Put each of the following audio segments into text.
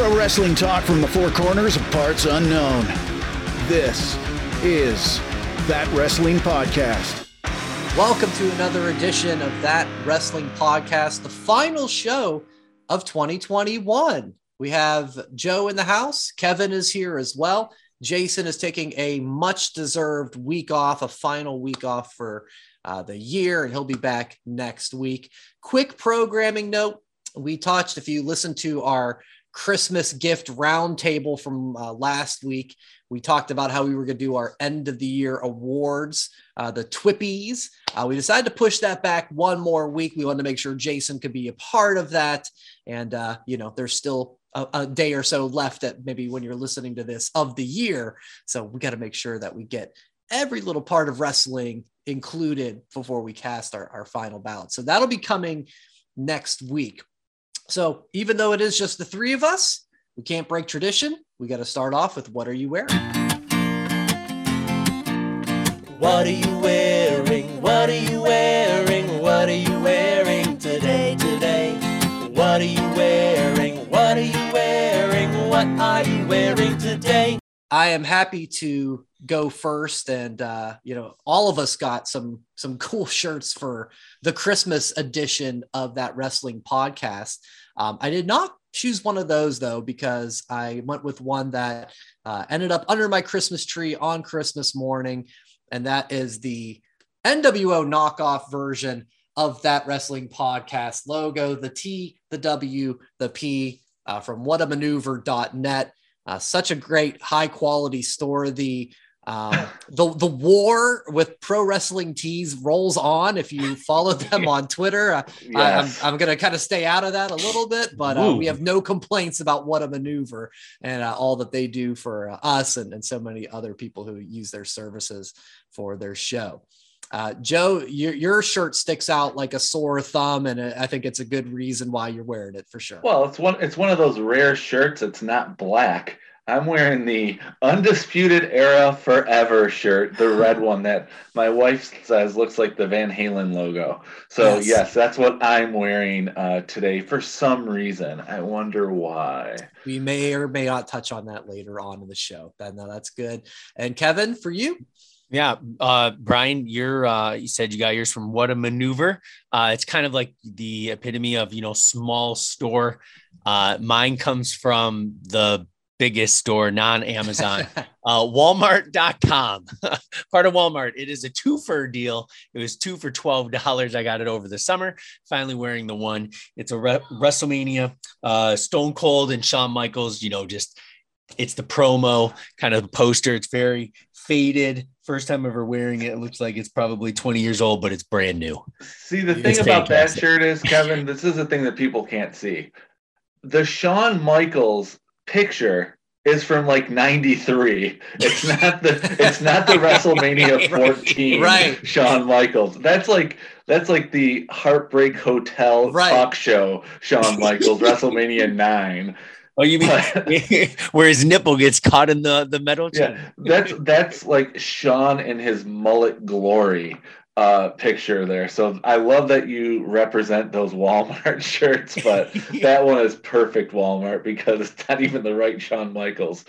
Pro wrestling talk from the four corners of parts unknown. This is That Wrestling Podcast. Welcome to another edition of That Wrestling Podcast, the final show of 2021. We have Joe in the house. Kevin is here as well. Jason is taking a much deserved week off, a final week off for uh, the year, and he'll be back next week. Quick programming note we touched, if you listen to our Christmas gift roundtable from uh, last week, we talked about how we were going to do our end of the year awards, uh, the Twippies. Uh, we decided to push that back one more week. We wanted to make sure Jason could be a part of that. And, uh, you know, there's still a, a, day or so left at maybe when you're listening to this of the year. So we got to make sure that we get every little part of wrestling included before we cast our, our final ballot. So that'll be coming next week. So even though it is just the three of us, we can't break tradition. We got to start off with what are you wearing? What are you wearing? What are you wearing? What are you wearing today? Today? What are you wearing? What are you wearing? What are you wearing today? I am happy to go first, and uh, you know, all of us got some some cool shirts for the Christmas edition of that wrestling podcast. Um, I did not choose one of those though because I went with one that uh, ended up under my Christmas tree on Christmas morning, and that is the NWO knockoff version of that wrestling podcast logo the T, the W, the P uh, from whatamaneuver.net. Uh, such a great high quality store. The um, the the war with pro wrestling tees rolls on. If you follow them on Twitter, uh, yes. I, am I'm going to kind of stay out of that a little bit, but uh, we have no complaints about what a maneuver and uh, all that they do for uh, us and, and so many other people who use their services for their show. Uh, Joe, your, your shirt sticks out like a sore thumb, and I think it's a good reason why you're wearing it for sure. Well, it's one it's one of those rare shirts. It's not black. I'm wearing the Undisputed Era Forever shirt, the red one that my wife says looks like the Van Halen logo. So, yes, yes that's what I'm wearing uh, today for some reason. I wonder why. We may or may not touch on that later on in the show. But no, that's good. And Kevin, for you? Yeah, uh, Brian, you're uh, you said you got yours from What a Maneuver. Uh, it's kind of like the epitome of you know small store. Uh, mine comes from the biggest store, non Amazon, uh, Walmart.com, part of Walmart. It is a two for deal. It was two for $12. I got it over the summer. Finally wearing the one. It's a Re- WrestleMania, uh, Stone Cold and Shawn Michaels, you know, just it's the promo kind of poster. It's very faded. First time ever wearing it. It looks like it's probably 20 years old, but it's brand new. See, the thing it's about fantastic. that shirt is, Kevin, this is the thing that people can't see. The Shawn Michaels picture is from like 93 it's not the it's not the wrestlemania 14 right shawn michaels that's like that's like the heartbreak hotel right. talk show shawn michaels wrestlemania 9 Oh, you mean where his nipple gets caught in the the metal? Chain? Yeah, that's that's like Shawn in his mullet glory uh, picture there. So I love that you represent those Walmart shirts, but that one is perfect Walmart because it's not even the right Shawn Michaels.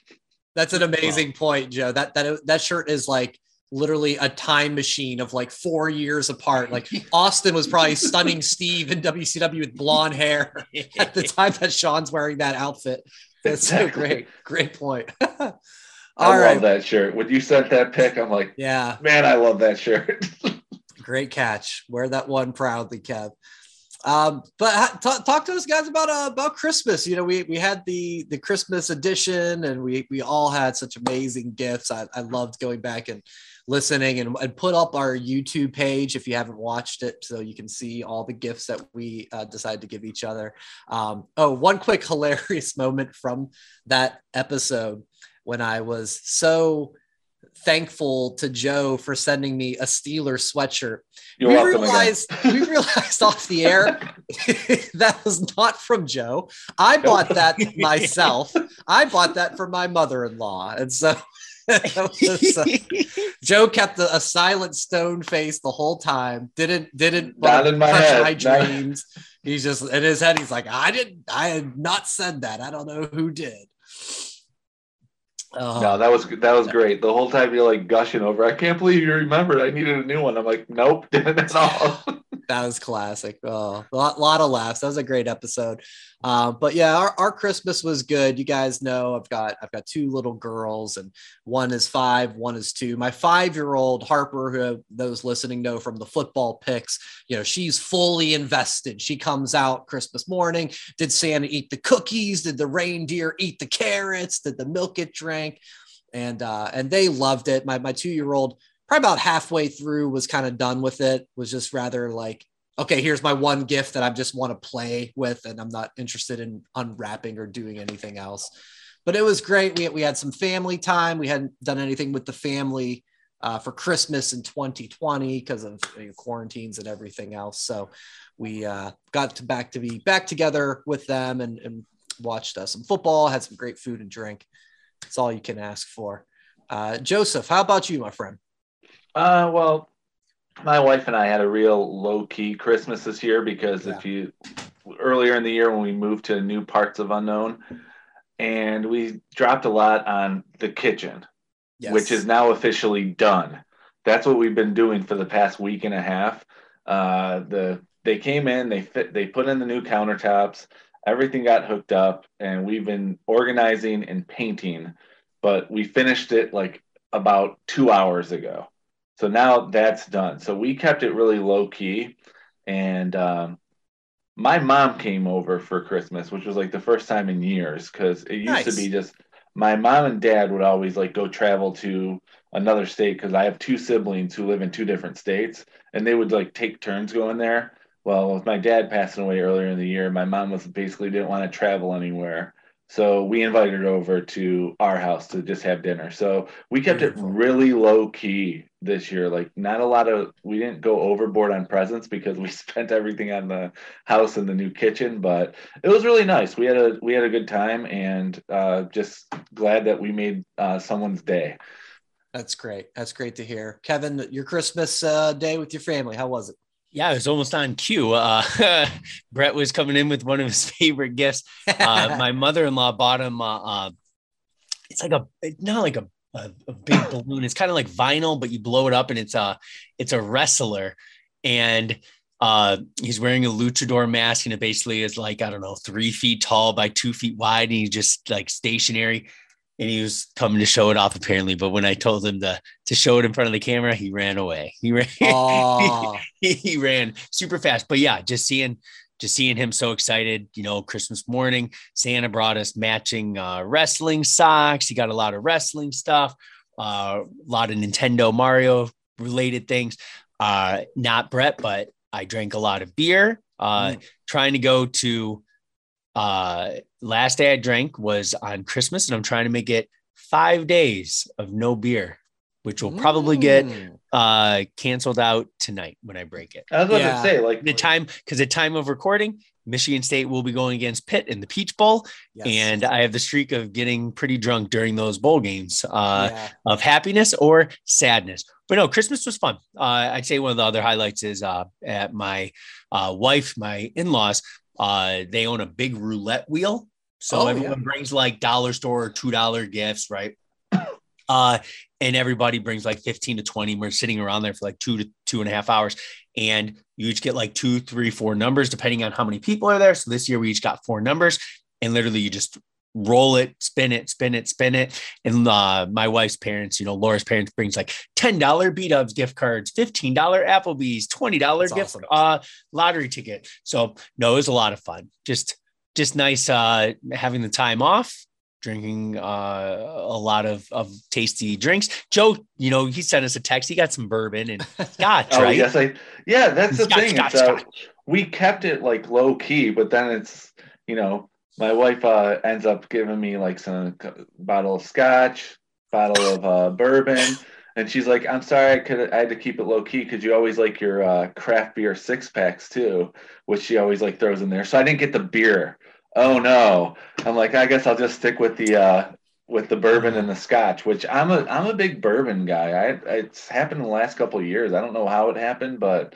That's an amazing wow. point, Joe. That that that shirt is like literally a time machine of like four years apart. Like Austin was probably stunning Steve in WCW with blonde hair at the time that Shawn's wearing that outfit. That's exactly. so great. Great point. I love that shirt. When you sent that pic, I'm like, yeah, man, I love that shirt. Great catch. Wear that one proudly, Kev. Um, but talk, talk to us guys about uh, about Christmas. You know, we we had the the Christmas edition, and we we all had such amazing gifts. I, I loved going back and listening and, and put up our YouTube page if you haven't watched it, so you can see all the gifts that we uh, decided to give each other. Um, oh, one quick hilarious moment from that episode when I was so thankful to Joe for sending me a Steeler sweatshirt. You're we realized we realized off the air that was not from Joe. I bought that myself. I bought that for my mother-in-law, and so was, uh, Joe kept a, a silent stone face the whole time. Didn't didn't Not in my head. my Not- dreams. He's just in his head. He's like, I didn't. I had not said that. I don't know who did. Oh, No, that was that was great. The whole time you're like gushing over. I can't believe you remembered. I needed a new one. I'm like, nope, didn't at all. that was classic. Oh, a lot, lot of laughs. That was a great episode. Um, but yeah, our, our Christmas was good. You guys know I've got I've got two little girls, and one is five, one is two. My five year old Harper, who those listening know from the football picks, you know, she's fully invested. She comes out Christmas morning. Did Santa eat the cookies? Did the reindeer eat the carrots? Did the milk get drank? And uh, and they loved it. My my two year old probably about halfway through was kind of done with it was just rather like okay here's my one gift that i just want to play with and i'm not interested in unwrapping or doing anything else. But it was great. We, we had some family time. We hadn't done anything with the family uh, for christmas in 2020 because of you know, quarantines and everything else. So we uh, got to back to be back together with them and, and watched uh, some football had some great food and drink. It's all you can ask for. Uh, joseph how about you my friend Uh, well, my wife and I had a real low key Christmas this year because if you earlier in the year when we moved to new parts of unknown, and we dropped a lot on the kitchen, Yes. which is now officially done. That's what we've been doing for the past week and a half. Uh, the they came in, they fit, they put in the new countertops, everything got hooked up, and we've been organizing and painting, but we finished it like about two hours ago. So now that's done. So we kept it really low key, and um, my mom came over for Christmas, which was like the first time in years because it used Nice. to be just my mom and dad would always like go travel to another state because I have two siblings who live in two different states, and they would like take turns going there. Well, with my dad passing away earlier in the year, my mom was basically didn't want to travel anywhere. So we invited her over to our house to just have dinner. So we kept Beautiful. it really low key this year. Like not a lot of we didn't go overboard on presents because we spent everything on the house and the new kitchen, but it was really nice. We had a we had a good time and uh, just glad that we made uh, someone's day. That's great. That's great to hear. Kevin, your Christmas uh, day with your family, how was it? Yeah, it was almost on cue. Uh, Brett was coming in with one of his favorite gifts. Uh, my mother-in-law bought him. Uh, uh, it's like a, not like a, a, a big balloon. It's kind of like vinyl, but you blow it up, and it's a, it's a wrestler, and uh, he's wearing a luchador mask, and it basically is like I don't know, three feet tall by two feet wide, and he's just like stationary. And he was coming to show it off apparently, but when I told him to to show it in front of the camera, he ran away. He ran. Oh, he ran super fast. But yeah, just seeing just seeing him so excited, you know, Christmas morning, Santa brought us matching uh, wrestling socks. He got a lot of wrestling stuff, uh, a lot of Nintendo Mario related things. Uh, not Brett, but I drank a lot of beer. Uh, Trying to go to uh, last day I drank was on Christmas, and I'm trying to make it five days of no beer, which will probably get Mm. uh canceled out tonight when I break it. I was about Yeah. to say like The time because the time of recording, Michigan State will be going against Pitt in the Peach Bowl, Yes. and I have the streak of getting pretty drunk during those bowl games uh, yeah. of happiness or sadness. But no, Christmas was fun. Uh, I'd say one of the other highlights is uh, at my uh, wife, my in-laws. Uh, they own a big roulette wheel, so Oh, everyone brings like dollar store or two dollar gifts, right? Uh, and everybody brings like 15 to 20. We're sitting around there for like two to two and a half hours. And you each get like two, three, four numbers, depending on how many people are there. So this year we each got four numbers. And literally you just roll it, spin it, spin it, spin it. And uh, my wife's parents, you know, Laura's parents brings like $10 B Dubs gift cards, $15 Applebee's, $20 That's gift awesome. uh, lottery ticket. So no, it was a lot of fun. Just just nice uh having the time off drinking uh, a lot of, of tasty drinks. Joe, you know, he sent us a text. He got some bourbon and scotch, Oh right? yes, I yeah. That's the Scotch, thing. scotch, it's, uh, scotch. we kept it like low key, but then it's you know my wife uh, ends up giving me like some bottle of scotch, bottle of uh, bourbon, and she's like, "I'm sorry, I could I had to keep it low key because you always like your uh, craft beer six packs too, which she always like throws in there. So I didn't get the beer. Oh no! I'm like, I guess I'll just stick with the uh, with the bourbon and the scotch, which I'm a I'm a big bourbon guy. I it's happened in the last couple years. I don't know how it happened, but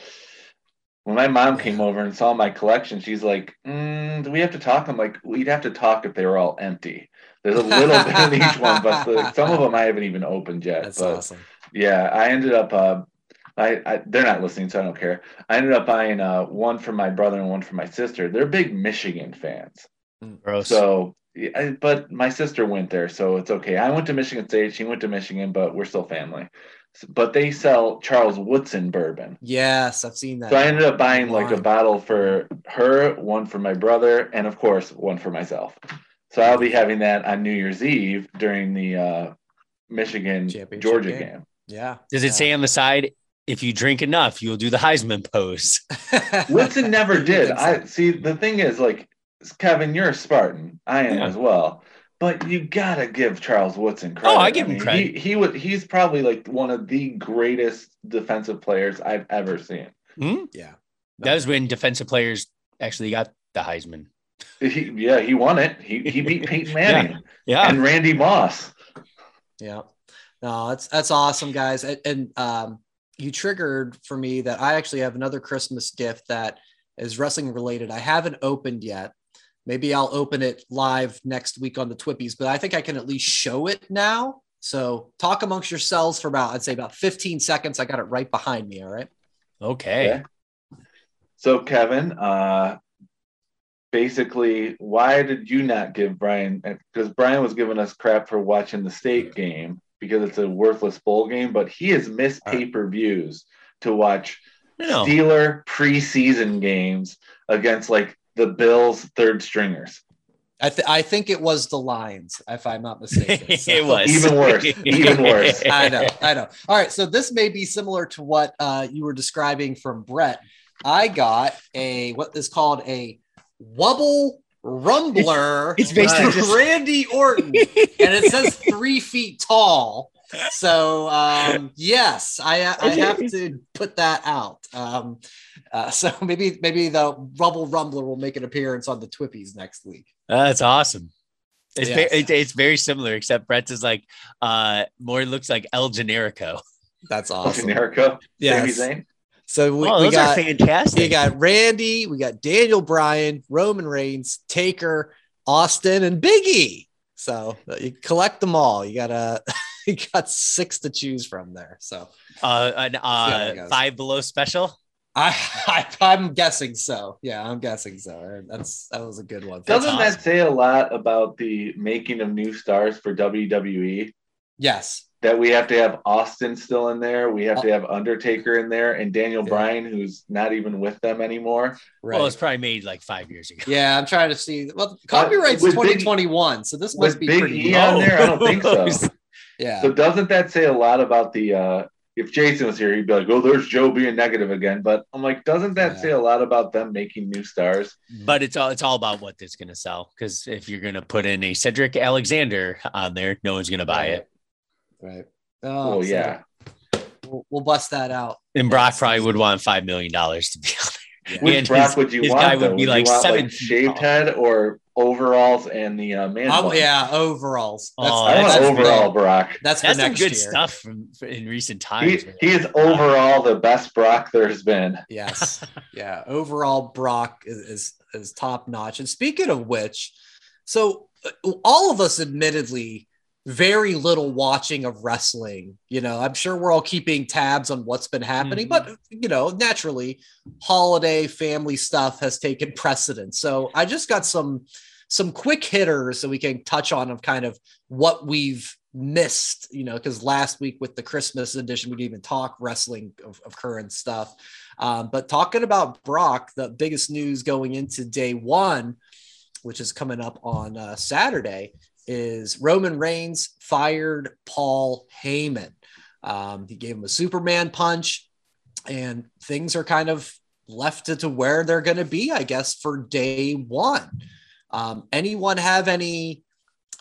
when my mom came over and saw my collection, she's like, mm, "Do we have to talk?" I'm like, "We'd have to talk if they were all empty." There's a little bit in each one, but the, some of them I haven't even opened yet. That's but awesome. yeah, I ended up. Uh, I, I they're not listening, so I don't care. I ended up buying uh, one for my brother and one for my sister. They're big Michigan fans, Gross. so I- but my sister went there, so it's okay. I went to Michigan State. She went to Michigan, but we're still family. S- But they sell Charles Woodson bourbon. Yes, I've seen that. So I ended up buying like a bottle for her, one for my brother, and of course one for myself. So I'll be having that on New Year's Eve during the uh, Michigan Georgia game. game. Yeah. Does it say on the side, if you drink enough, you'll do the Heisman pose? Woodson never did. I see. The thing is, like Kevin, you're a Spartan. I am Yeah. as well. But you gotta give Charles Woodson credit. Oh, I give him mean, credit. He, he would. He's probably like one of the greatest defensive players I've ever seen. Hmm? Yeah. That was when defensive players actually got the Heisman. He, yeah, he won it. He he beat Peyton Manning Yeah. and Randy Moss. Yeah. No, that's that's awesome, guys. And, and um, you triggered for me that I actually have another Christmas gift that is wrestling related. I haven't opened yet. Maybe I'll open it live next week on the Twippies, but I think I can at least show it now. So talk amongst yourselves for about, I'd say about 15 seconds. I got it right behind me. All right. Okay. Okay. So Kevin, uh, basically, why did you not give Brian? Because Brian was giving us crap for watching the state game because it's a worthless bowl game, but he has missed All right. pay per views to watch No. Steeler preseason games against like the Bills third stringers. I, th- I think it was the Lions, if I'm not mistaken. So- it was Even worse. Even worse. I know, I know. All right, so this may be similar to what uh, you were describing from Brett. I got a what is called a wubble rumbler. It's basically from just- Randy Orton, and it says three feet tall. So um, yes, I I have to put that out. Um, uh, so maybe maybe the Rubble Rumbler will make an appearance on the Twippies next week. That's awesome. It's, Yes. ve- it- it's very similar, except Brett's is like uh more looks like El Generico. That's awesome. Generico, Sami Yes. Zayn. So we, oh, we got fantastic. We got Randy, we got Daniel Bryan, Roman Reigns, Taker, Austin, and Biggie. So uh, you collect them all. You got a you got six to choose from there. So uh, an, See how that uh five below special. I, I I'm guessing so. Yeah, I'm guessing so. That's that was a good one. Doesn't awesome. that say a lot about the making of new stars for WWE? Yes. that we have to have Austin still in there. We have to have Undertaker in there and Daniel Yeah. Bryan, who's not even with them anymore. Right. Well, it's probably made like five years ago. yeah, I'm trying to see. Well, copyright's with Big- 2021, so this must be Big pretty. E on there, I don't think so. Yeah. So doesn't that say a lot about the? uh If Jason was here, he'd be like, "Oh, there's Joe being negative again." But I'm like, doesn't that Yeah. say a lot about them making new stars? But it's all it's all about what it's gonna sell. Because if you're gonna put in a Cedric Alexander on there, no one's gonna buy it. Right. Oh, so yeah, We'll, we'll bust that out. And Brock probably would want five million dollars to be on Yeah. which and Brock his- would you his want? guy would though? be you like want, seven like shaved head or overalls and the uh, man. Oh yeah, overalls. That's, Oh, I want that's overall big. Brock. That's for That's some good year. stuff from in recent times. man. he is overall the best Brock there's been. Yes. yeah. Overall, Brock is, is, is top notch. And speaking of which, so uh, all of us admittedly very little watching of wrestling. You know, I'm sure we're all keeping tabs on what's been happening, Mhm. but you know, naturally, holiday family stuff has taken precedence. So I just got some some quick hitters that we can touch on of kind of what we've missed, you know, because last week with the Christmas edition, we didn't even talk wrestling of, of current stuff. Um, but talking about Brock, the biggest news going into day one, which is coming up on uh, Saturday, is Roman Reigns fired Paul Heyman. Um, he gave him a Superman punch, and things are kind of left to, to where they're going to be, I guess, for day one. Um, anyone have any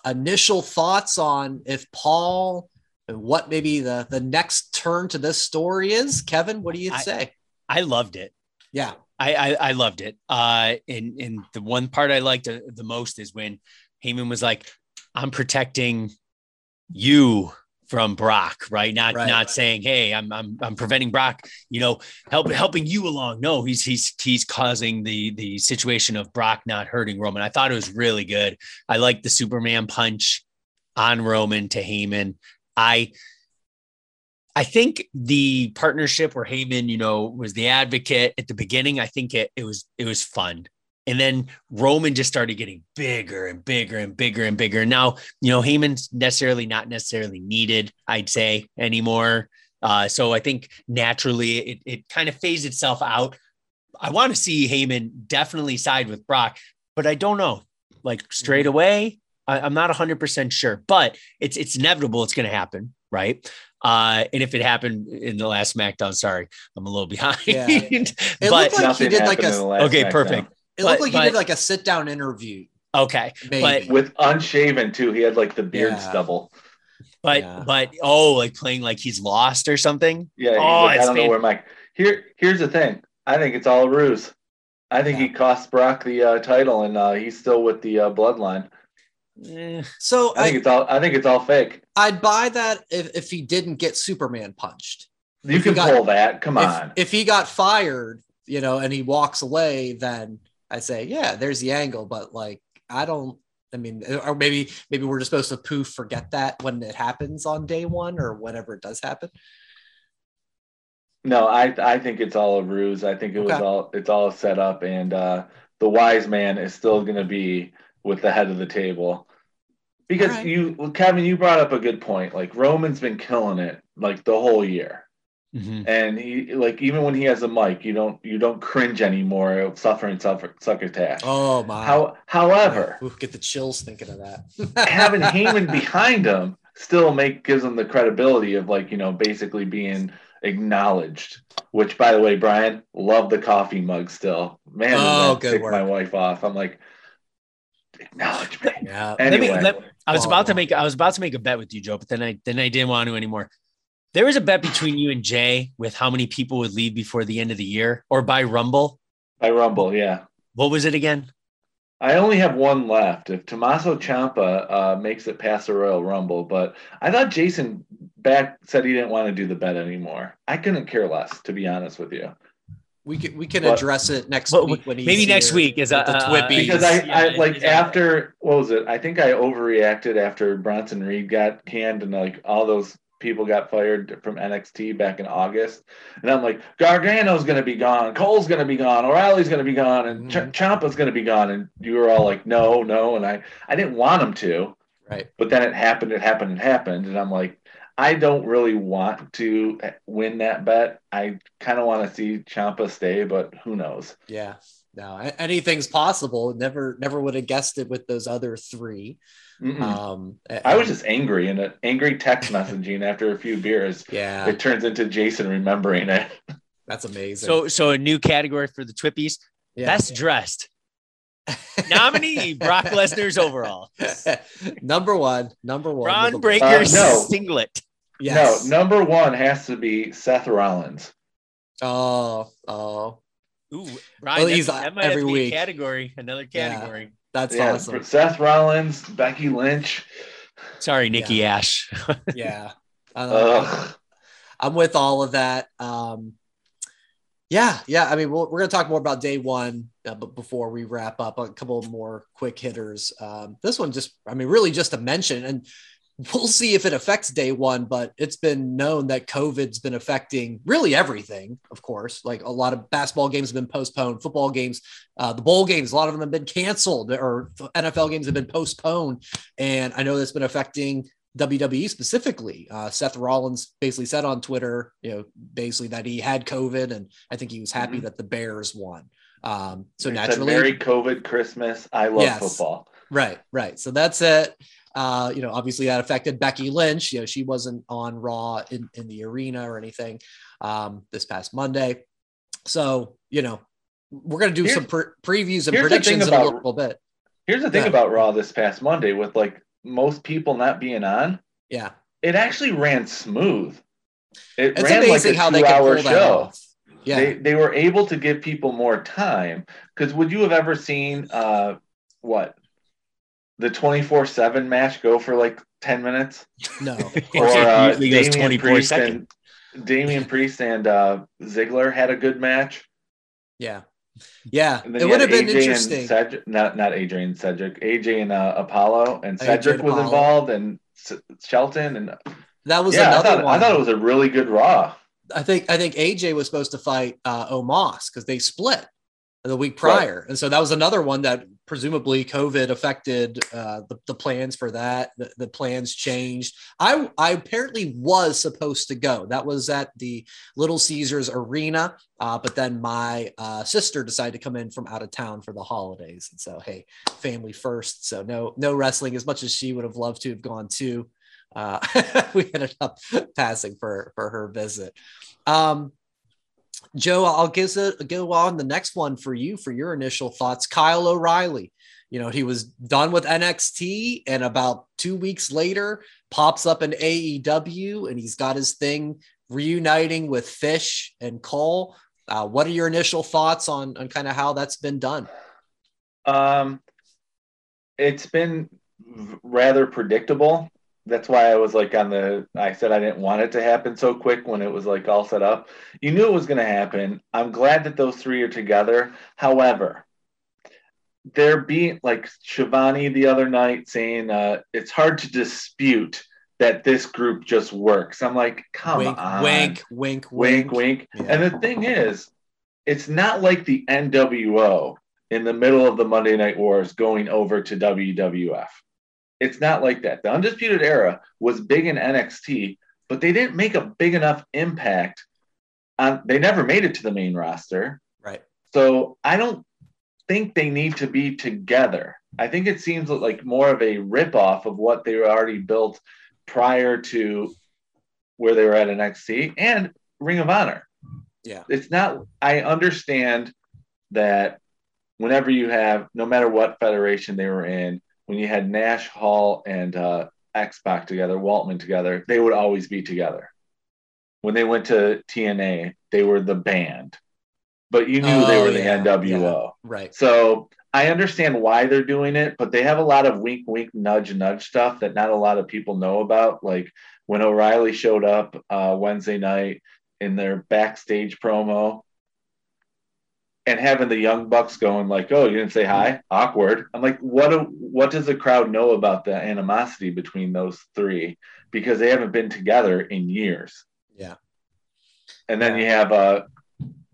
initial thoughts on if Paul and what maybe the the next turn to this story is? Kevin, what do you say? I loved it. Yeah, I, I I loved it. Uh, and and the one part I liked uh, the most is when Heyman was like, "I'm protecting you from Brock, right? Not Right. not saying, hey, I'm I'm I'm preventing Brock, you know, help helping you along. No, he's he's he's causing the the situation of Brock not hurting Roman. I thought it was really good. I like the Superman punch on Roman to Heyman. I I think the partnership where Heyman, you know, was the advocate at the beginning, I think it it was it was fun. And then Roman just started getting bigger and bigger and bigger and bigger. Now, you know, Heyman's necessarily not necessarily needed, I'd say, anymore. Uh, so I think naturally it, it kind of phased itself out. I want to see Heyman definitely side with Brock, but I don't know. Like straight away, I, I'm not 100% sure, but it's it's inevitable it's going to happen, right? Uh, and if it happened in the last SmackDown, sorry, I'm a little behind. Yeah. It but looked like he did like a. okay, SmackDown. perfect. It looked but- like he did like a sit down interview. Okay, Maybe. With unshaven too, he had like the beard Yeah. stubble. but Yeah. but oh, like playing like he's lost or something. Yeah, Oh, like, I don't know where Mike. Here, here's the thing. I think it's all a ruse. I think Yeah. he cost Brock the uh, title, and uh, he's still with the uh, bloodline. Eh, so I think I, it's all. I think it's all fake. I'd buy that if, if he didn't get Superman punched. You If can got- pull that. Come If, on. if he got fired, you know, and he walks away, then I say, yeah, there's the angle. But like, I don't. I mean, or maybe maybe we're just supposed to poof forget that when it happens on day one or whenever it does happen. No, I I think it's all a ruse. I think it was all it's all set up, and uh, the wise man is still going to be with the head of the table. Because right. you, well, Kevin, you brought up a good point. Like Roman's been killing it like the whole year, mhm. and he like even when he has a mic, you don't you don't cringe anymore of suffering suffer succotash. Oh my! How, however, Ooh, get the chills thinking of that. having Heyman behind him still make gives him the credibility of like you know basically being acknowledged. Which, by the way, Brian, love the coffee mug still. Man, Oh, good work. my wife off. I'm like, acknowledge me. yeah. Let me- Anyway, let- I was Oh, about to make I was about to make a bet with you, Joe, but then I then I didn't want to anymore. There was a bet between you and Jay with how many people would leave before the end of the year or by Rumble. I rumble, yeah. What was it again? I only have one left. If Tommaso Ciampa uh, makes it past the Royal Rumble, but I thought Jason back said he didn't want to do the bet anymore. I couldn't care less, to be honest with you. We can we can But- address it next Well, week when he's maybe next week is with uh, the Twippies. because I, Yeah, I like yeah. after what was it? I think I overreacted after Bronson Reed got canned and like all those people got fired from NXT back in August, and I'm like Gargano's gonna be gone, Cole's gonna be gone, O'Reilly's gonna be gone, and Ch- Mhm. Ciampa's gonna be gone, and you were all like no, no, and I I didn't want him to, right. but then it happened, it happened, it happened, and I'm like. I don't really want to win that bet. I kind of want to see Ciampa stay, but who knows? Yeah. No, anything's possible. Never never would have guessed it with those other three. Um, I was just angry and an angry text messaging after a few beers. yeah, It turns into Jason remembering it. that's amazing. So so a new category for the Twippies. yeah. Best dressed. Nominee Brock Lesnar's overall. number one, number one. Bron Breakker's Uh, no. singlet. Yes. No, number one has to be Seth Rollins. Oh, oh, Ooh, Brian, Well, he's that might have every to be a week. category, another Yeah. category. That's yeah, awesome. Seth Rollins, Becky Lynch. Sorry, Nikki Ash. Yeah. Uh, Ugh. I'm with all of that. Um, yeah, yeah. I mean, we'll, we're going to talk more about day one, uh, but before we wrap up, a couple more quick hitters. Um, this one just, I mean, really just a mention, and we'll see if it affects day one. But it's been known that COVID's been affecting really everything. Of course, like a lot of basketball games have been postponed, football games, uh, the bowl games, a lot of them have been canceled, or NFL games have been postponed, and I know that's been affecting WWE specifically. Uh, Seth Rollins basically said on Twitter, you know, basically that he had COVID, and I think he was happy Mhm. that the Bears won. Um, so It said, naturally, Merry COVID Christmas. I love Yes. football. right, right. So that's it. Uh, you know, obviously that affected Becky Lynch. You know, she wasn't on Raw in, in the arena or anything um, this past Monday. So you know, we're gonna do Here's- some pre- previews and here's the thing predictions in a little bit. Here's the thing Yeah. about Raw this past Monday with like most people not being on, Yeah, it actually ran smooth. It it's ran amazing like a how they can two-hour pull that show. Yeah, They they were able to give people more time because would you have ever seen uh what the 24/7 match go for like ten minutes. No, Or uh, goes Damian 24 Priest and Damian Priest and uh, Ziggler had a good match. yeah, yeah. It would have been AJ interesting. Cedric, not not Adrian and Cedric, AJ and uh, Apollo, and Cedric and was Apollo. involved, and S- Shelton, and That was yeah, I another thought, one. I thought it was a really good Raw. I think I think AJ was supposed to fight uh, Omos because they split the week Right. prior, and so that was another one that presumably COVID affected uh, the, the plans for that. The, the plans changed. I I apparently was supposed to go. That was at the Little Caesars Arena, uh, but then my uh, sister decided to come in from out of town for the holidays, and so hey, family first. So no no wrestling as much as she would have loved to have gone to. Uh, we ended up passing for for her visit. Um, Joe, I'll give it go on the next one for you for your initial thoughts. Kyle O'Reilly, you know, he was done with NXT, and about two weeks later, pops up in AEW, and he's got his thing reuniting with Fish and Cole. Uh, what are your initial thoughts on on kind of how that's been done? Um, it's been rather predictable. That's why I was like on the. I said I didn't want it to happen so quick when it was like all set up. You knew it was going to happen. I'm glad that those three are together. However, there being like Schiavone the other night saying uh, it's hard to dispute that this group just works. I'm like, come wink, on, wink, wink, wink, wink. Yeah. And the thing is, it's not like the NWO in the middle of the Monday Night Wars going over to WWF. It's not like that. The Undisputed Era was big in NXT, but they didn't make a big enough impact. On, they never made it to the main roster. Right. So I don't think they need to be together. I think it seems like more of a ripoff of what they were already built prior to where they were at NXT and Ring of Honor. Yeah. It's not, I understand that whenever you have, no matter what federation they were in, when you had Nash, Hall, and uh, X Pac together, Waltman together, they would always be together. When they went to TNA, they were the band, but you knew they Oh, were the yeah, NWO. Right. So I understand why they're doing it, but they have a lot of wink, wink, nudge, nudge stuff that not a lot of people know about. Like when O'Reilly showed up uh, Wednesday night in their backstage promo and having the young bucks going like, "Oh, you didn't say hi? Awkward." I'm like, "What? Do, what does the crowd know about the animosity between those three? Because they haven't been together in years." Yeah. And then you have uh,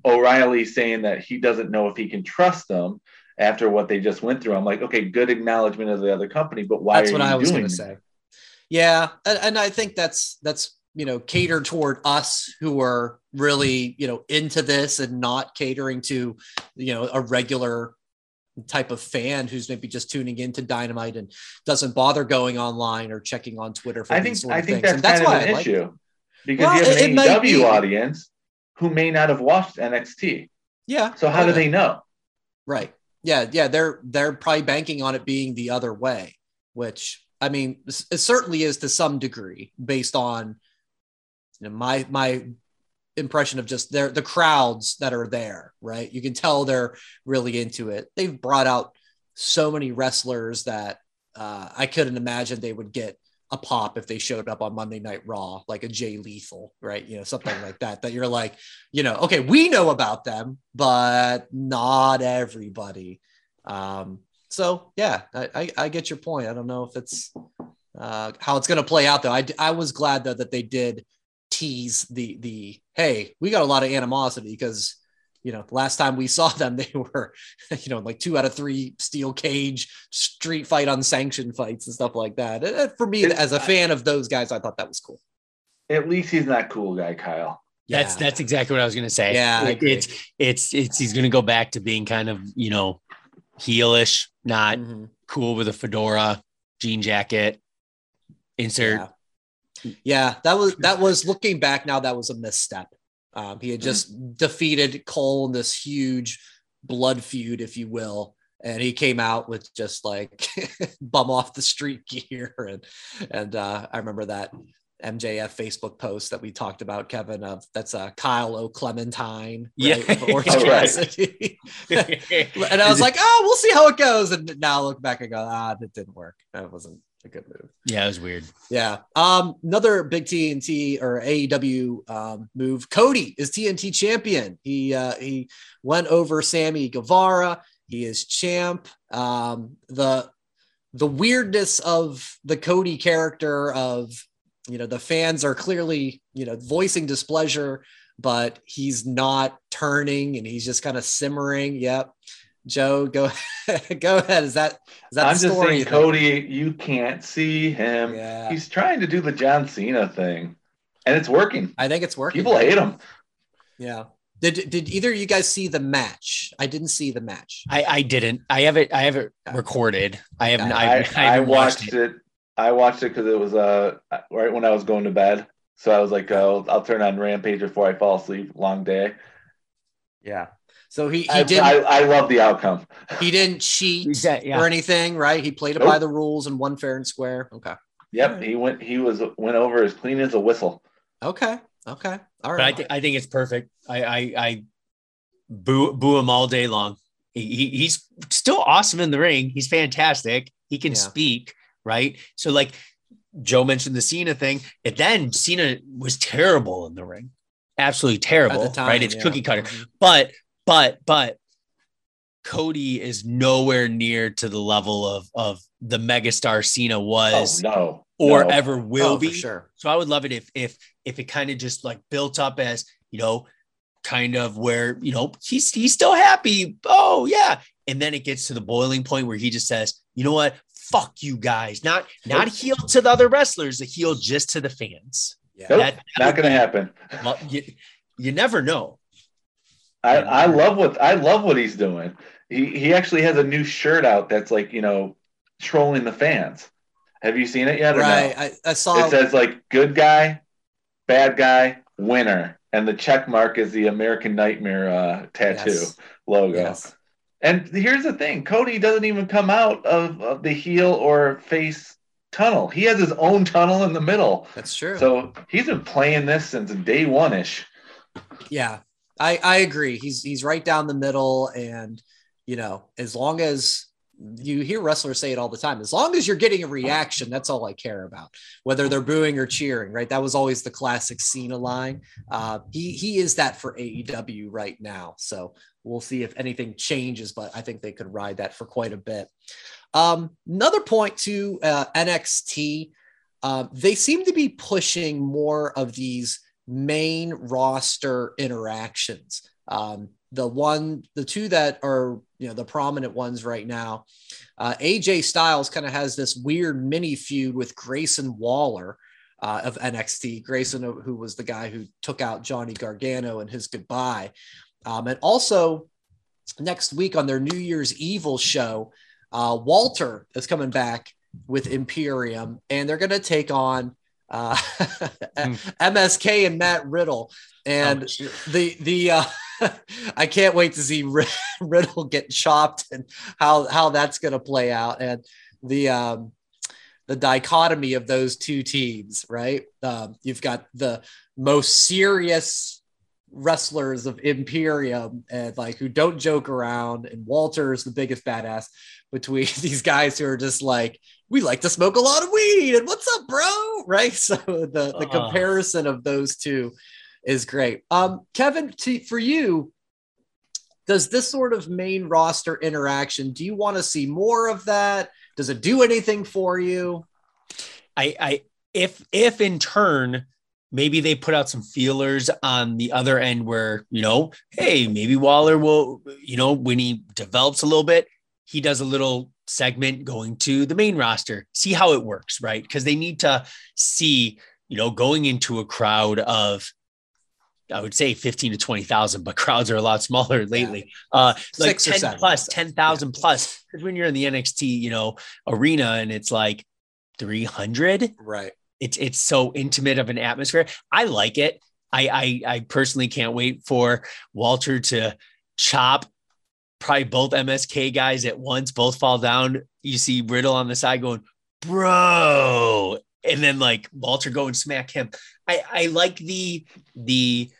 O'Reilly saying that he doesn't know if he can trust them after what they just went through. I'm like, okay, good acknowledgement of the other company, but why That's what I was going to say. Yeah, and, and I think that's that's you know cater toward us who are really you know into this and not catering to you know a regular type of fan who's maybe just tuning into Dynamite and doesn't bother going online or checking on Twitter for I think sort I think things. that's, and that's of I an like issue because Well, you have an it AEW audience who may not have watched NXT. Yeah. So how do they know? Right. Yeah, yeah, they're they're probably banking on it being the other way, which I mean, it certainly is to some degree based on you know, my my impression of just their the crowds that are there, right? You can tell they're really into it. They've brought out so many wrestlers that uh, I couldn't imagine they would get a pop if they showed up on Monday Night Raw, like a Jay Lethal, right? You know, something like that. That you're like, you know, okay, we know about them, but not everybody. Um, so yeah, I, I, I get your point. I don't know if it's uh, how it's going to play out though. I, I was glad though that they did tease the the hey, we got a lot of animosity because you know last time we saw them they were you know like two out of three steel cage street fight unsanctioned fights and stuff like that. And, uh, for me It's- as a fan of those guys, I thought that was cool. At least he's not cool guy, Kyle. That's Yeah. that's exactly what I was gonna say. Yeah, I It- it's it's it's he's gonna go back to being kind of you know heelish, not Mhm. cool with a fedora, jean jacket, insert. Yeah. Yeah, that was that was looking back now. That was a misstep. Um, he had just defeated Cole in this huge blood feud, if you will, and he came out with just like bum off the street gear, and and uh, I remember that MJF Facebook post that we talked about, Kevin. Of that's uh, Kyle O'Clementine, Yeah. right, Orange Oh, right. And I was like, oh, we'll see how it goes. And now I look back and go, ah, that didn't work. That wasn't a good move. Yeah, it was weird. Yeah. Um, another big TNT or AEW um, move. Cody is TNT champion. He uh, he went over Sammy Guevara. He is champ. Um, the the weirdness of the Cody character of you know the fans are clearly you know voicing displeasure, but he's not turning and he's just kind of simmering. Yep. Joe, go go ahead. Is that is that story I'm the just story? saying, you think? Cody, you can't see him. Yeah. He's trying to do the John Cena thing, and it's working. I think it's working. People hate him. Yeah. Did did either of you guys see the match? I didn't see the match. I, I didn't. I have it. I have it recorded. I haven't. I, I, I I haven't watched it. I watched it because it was uh right when I was going to bed. So I was like, oh, I'll turn on Rampage before I fall asleep. Long day. Yeah. So he he I, didn't I, I love the outcome. he didn't cheat Exactly, yeah. or anything, right? He played it Nope. by the rules and won fair and square. Okay. Yep, he went. He was went over as clean as a whistle. Okay. Okay. All right. But I right. think I think it's perfect. I I, I boo boo him all day long. He, he- he's still awesome in the ring. He's fantastic. He can Yeah. speak, right? So like Joe mentioned the Cena thing, and then Cena was terrible in the ring, absolutely terrible, time, right? It's yeah. cookie cutter. Mhm. But but but Cody is nowhere near to the level of of the megastar Cena Oh was no, or no. ever oh, will Oh, be. sure. So I would love it if if if it kind of just like built up as you know, kind of where you know he's he's still happy. Oh yeah, and then it gets to the boiling point where he just says, you know what, fuck you guys. Not not a heel to the other wrestlers, the heel just to the fans. Yeah. Nope, That- not going to happen. Well, you, you never know. I, I love what I love what he's doing. He he actually has a new shirt out that's like you know trolling the fans. Have you seen it yet? Or Right. No? I, I saw It says like good guy, bad guy, winner, and the check mark is the American Nightmare uh, tattoo Yes. logo. Yes. And here's the thing: Cody doesn't even come out of, of the heel or face tunnel. He has his own tunnel in the middle. That's true. So he's been playing this since day one ish. Yeah, I I agree. He's he's right down the middle, and you know, as long as you hear wrestlers say it all the time, as long as you're getting a reaction, that's all I care about. Whether they're booing or cheering, right? That was always the classic Cena line. Uh, he he is that for AEW right now. So we'll see if anything changes, but I think they could ride that for quite a bit. Um, another point to uh, NXT, uh, they seem to be pushing more of these main roster interactions. Um, the one, the two that are, you know, the prominent ones right now, uh, AJ Styles kind of has this weird mini feud with Grayson Waller uh, of NXT. Grayson, who was the guy who took out Johnny Gargano and his goodbye. Um, and also next week on their New Year's Evil show, uh, Walter is coming back with Imperium, and they're going to take on uh, MSK and Matt Riddle. And the the uh, I can't wait to see Riddle get chopped and how how that's going to play out, and the um, the dichotomy of those two teams. Right, um, you've got the most serious wrestlers of Imperium and like who don't joke around, and Walter is the biggest badass between these guys who are just like we like to smoke a lot of weed and what's up bro? Right? So the the Uh. comparison of those two is great. Um kevin to, for you does this sort of main roster interaction do you want to see more of that? Does it do anything for you? I, I if if in turn maybe they put out some feelers on the other end where you know hey maybe Waller will you know when he develops a little bit he does a little segment going to the main roster see how it works right because they need to see you know going into a crowd of I would say 15 to 20,000, but crowds are a lot smaller lately. Uh, like Six or 10 seven, plus, 10,000 plus. Because when you're in the NXT, you know, arena and it's like 300, right it's it's so intimate of an atmosphere. I like it. I I, I personally can't wait for Walter to chop probably both MSK guys at once, both fall down. You see Riddle on the side going, bro, and then like Walter go and smack him. I I like the the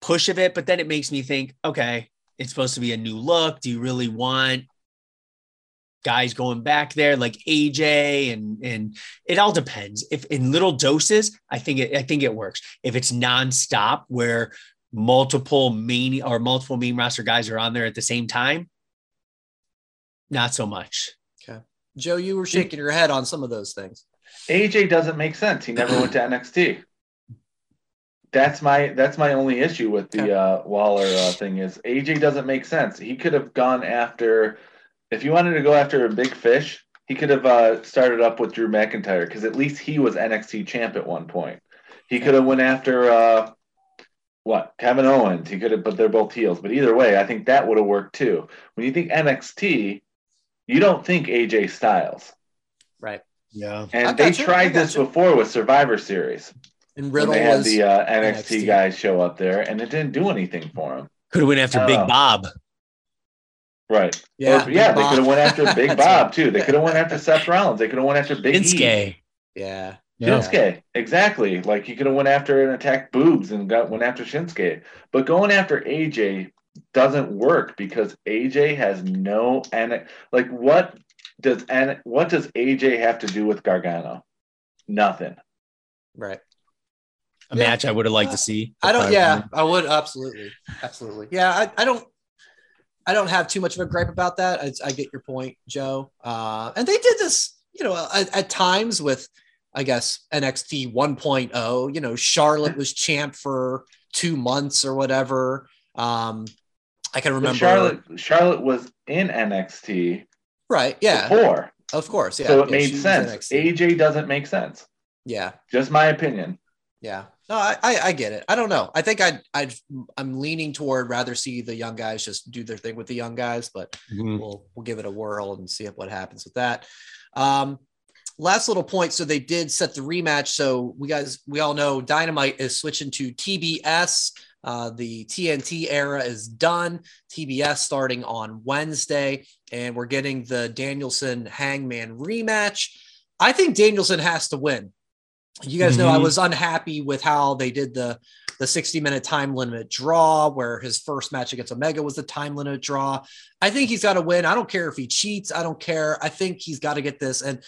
push of it, but then it makes me think, okay, it's supposed to be a new look. Do you really want guys going back there like AJ and and it all depends. If in little doses, I think it I think it works. If it's nonstop where multiple main or multiple main roster guys are on there at the same time, not so much. Okay. Joe, you were shaking your head on some of those things. AJ doesn't make sense. He never went to NXT. That's my that's my only issue with the uh, Waller uh, thing is AJ doesn't make sense. He could have gone after if you wanted to go after a big fish, he could have uh, started up with Drew McIntyre because at least he was NXT champ at one point. He could have went after uh, what Kevin Owens. He could have, but they're both heels. But either way, I think that would have worked too. When you think NXT, you don't think AJ Styles, Right. Yeah. and I they gotcha, I tried this gotcha. before with Survivor Series. And When Riddle they had was the uh, NXT, NXT. guys show up there, and it didn't do anything for him. Could have went after Big Oh. Bob. Right. yeah, Or- yeah. Big They could have went after Big Bob too. They could have went after Seth Rollins. They could have went after Big E. Yeah. Yeah. Shinsuke, exactly. Like he could have went after and attacked boobs and got went after Shinsuke. But going after AJ doesn't work because AJ has no and like what does and what does AJ have to do with Gargano? Nothing. Right. A Yeah. match I would have liked to see. I don't. If Yeah, won. I would absolutely, absolutely. Yeah, I, I don't. I don't have too much of a gripe about that. I, I get your point, Joe. Uh, and they did this, you know, at, at times with, I guess NXT 1.0. oh, You know, Charlotte was champ for two months or whatever. Um, I can But remember. Charlotte Charlotte was in NXT right? Yeah, before. of course. Yeah, so it yeah, made sense. AJ doesn't make sense. Yeah, Just my opinion. Yeah. No, I, I, I get it. I don't know. I think I'd, I'd, I'm leaning toward rather see the young guys just do their thing with the young guys, but Mhm. we'll, we'll give it a whirl and see what happens with that. Um, last little point. So they did set the rematch. So we guys, we all know Dynamite is switching to TBS. Uh, the TNT era is done. TBS starting on Wednesday, and we're getting the Danielson Hangman rematch. I think Danielson has to win. You guys know I Mhm. was unhappy with how they did the the 60 minute time limit draw, where his first match against Omega was the time limit draw. I think he's got to win. I don't care if he cheats. I don't care. I think he's got to get this. And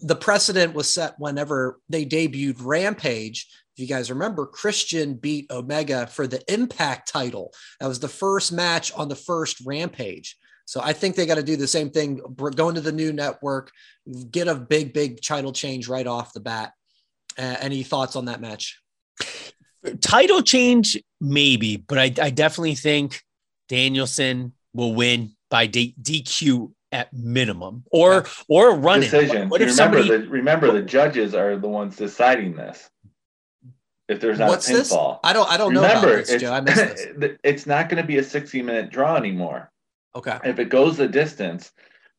the precedent was set whenever they debuted Rampage. If you guys remember, Christian beat Omega for the Impact title. That was the first match on the first Rampage. So I think they got to do the same thing, br- go into the new network, get a big, big title change right off the bat. Uh, any thoughts on that match? title change, maybe, but I, I definitely think Danielson will win by D- DQ at minimum, or or a run. Decision. What, what if remember somebody? the remember the judges are the ones deciding this. If there's not What's a this? pinfall. I don't. I don't know Remember, about this, Joe. I this. it's, it's not going to be a 60 minute draw anymore. Okay. If it goes the distance,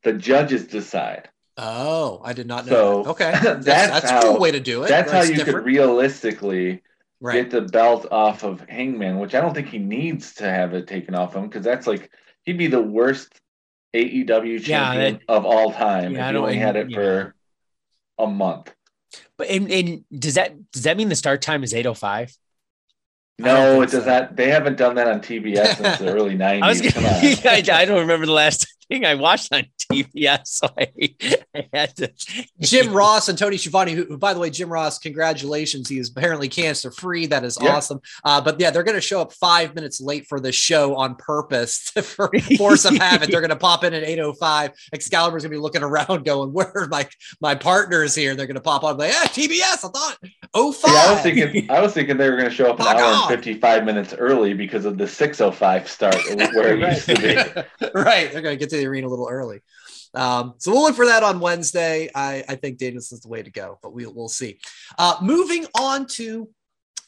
the judges decide. Oh, I did not know. So, that. Okay, that's that's, that's a how- cool way to do it. That's how you different. could realistically right. get the belt off of Hangman, which I don't think he needs to have it taken off him because that's like he'd be the worst AEW Yeah, champion that- of all time Yeah, if don't- only had it yeah. for a month. But and, and does that does that mean the start time is eight oh five? No, it does so. not. They haven't done that on TBS since the early '90s. I was gonna. I, I don't remember the last thing I watched on TBS, so I, I had to. Jim Ross and Tony Schiavone, who, who, by the way, Jim Ross, congratulations. He is apparently cancer free. That is Yeah. awesome. Uh, but yeah, they're going to show up five minutes late for the show on purpose for force of habit. They're going to pop in at 8.05. Excalibur's going to be looking around going, where are my, my partners here? They're going to pop on like, yeah, TBS. I thought, oh, Yeah, I was thinking. I was thinking they were going to show up an Fuck hour off. and 55 minutes early because of the 6:05 start, where it used to be. right. They're going to get to the arena a little early. Um, so we'll look for that on Wednesday. I, I think Danielson's the way to go, but we, we'll see. Uh, moving on to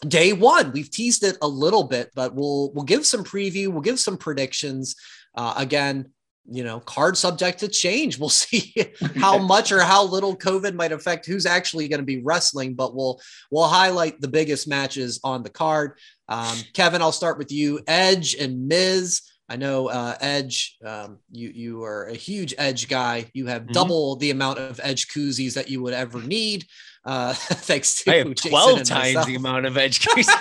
day one, we've teased it a little bit, but we'll we'll give some preview. We'll give some predictions. Uh, again, you know, card subject to change. We'll see how much or how little COVID might affect who's actually going to be wrestling, but we'll we'll highlight the biggest matches on the card. Um, Kevin, I'll start with you. Edge and Miz. I know uh, Edge. Um, you you are a huge Edge guy. You have Mhm. double the amount of Edge koozies that you would ever need. Uh, thanks to I have Jason twelve times myself. the amount of edge. cruising.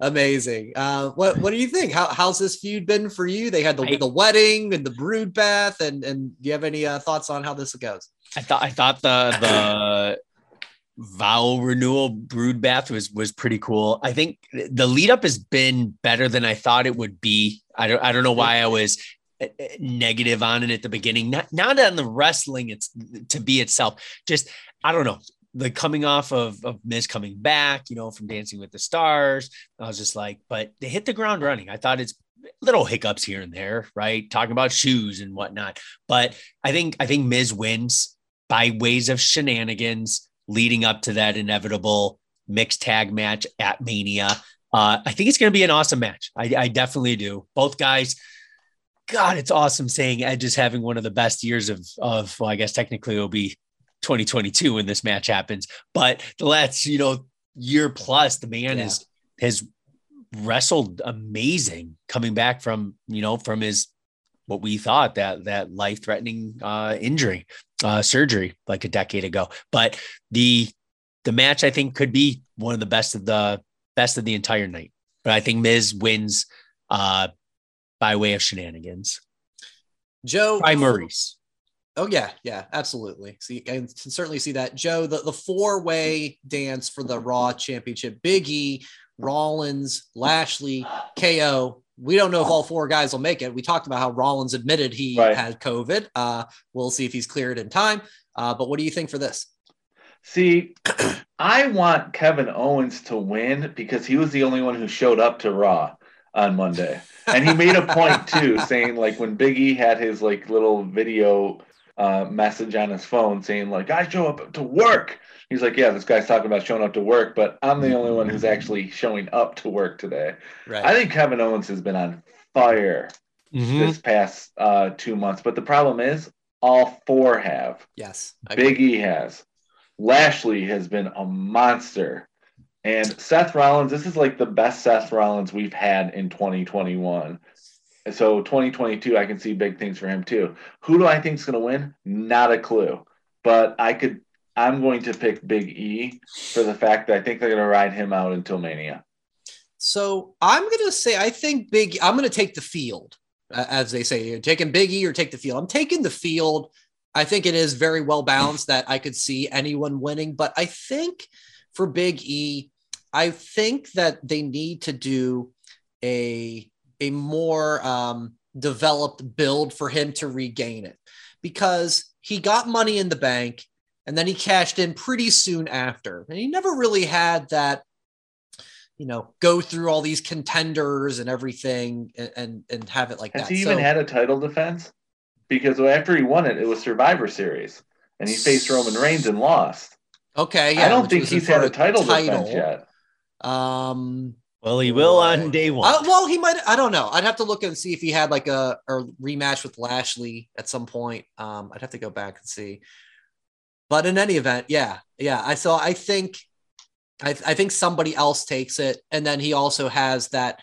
Amazing. Uh, what what do you think? How, how's this feud been for you? They had the, I- the wedding and the brood bath, and and do you have any uh, thoughts on how this goes? I thought I thought the the vow renewal brood bath was was pretty cool. I think the lead up has been better than I thought it would be. I don't I don't know why I was uh, uh, negative on it at the beginning. Not not on the wrestling it's to be itself. Just I don't know. The coming off of of Miz coming back, you know, from Dancing with the Stars, I was just like, but they hit the ground running. I thought it's little hiccups here and there, right? Talking about shoes and whatnot, but I think I think Miz wins by ways of shenanigans leading up to that inevitable mixed tag match at Mania. Uh, I think it's going to be an awesome match. I, I definitely do. Both guys, God, it's awesome saying Edge is having one of the best years of, of well, I guess technically it'll be 2022 when this match happens, but the last, you know, year plus, the man Yeah. is, has wrestled amazing coming back from, you know, from his, what we thought that, that life threatening uh, injury uh, surgery like a decade ago. But the the match I think could be one of the best of the best of the entire night. But I think Miz wins uh, by way of shenanigans. Joe By Maryse. Oh yeah, yeah, absolutely. See, I can certainly see that. Joe, the, the four way dance for the Raw Championship: Big E, Rollins, Lashley, KO. We don't know if all four guys will make it. We talked about how Rollins admitted he Right. had COVID. Uh, we'll see if he's cleared in time. Uh, but what do you think for this? See, I want Kevin Owens to win because he was the only one who showed up to Raw on Monday. And he made a point too, saying like when Big E had his like little video uh, message on his phone saying like I show up to work. He's like, yeah, this guy's talking about showing up to work, but I'm the only one who's actually showing up to work today. Right. I think Kevin Owens has been on fire Mhm. this past uh, two months, but the problem is all four have. yes. I agree. Big E has. Lashley has been a monster. And Seth Rollins, this is like the best Seth Rollins we've had in 2021. And so 2022, I can see big things for him too. Who do I think is going to win? Not a clue. But I could, I'm going to pick Big E for the fact that I think they're going to ride him out until Mania. So I'm going to say, I think Big, I'm going to take the field, as they say, you're taking Big E or take the field. I'm taking the field. I think it is very well balanced that I could see anyone winning, but I think for Big E, I think that they need to do a, a more um, developed build for him to regain it because he got money in the bank and then he cashed in pretty soon after. And he never really had that you know, go through all these contenders and everything and and, and have it like Has that. he even had a title defense? Because after he won it, it was Survivor Series. And he faced Roman Reigns and lost. okay, yeah. I don't think he's had a title, defense yet. Um, Well, he will on day one. uh, well, he might. I don't know. I'd have to look and see if he had like a, a rematch with Lashley at some point. Um, I'd have to go back and see. But in any event, yeah, yeah. I saw. I think, I, I think somebody else takes it, and then he also has that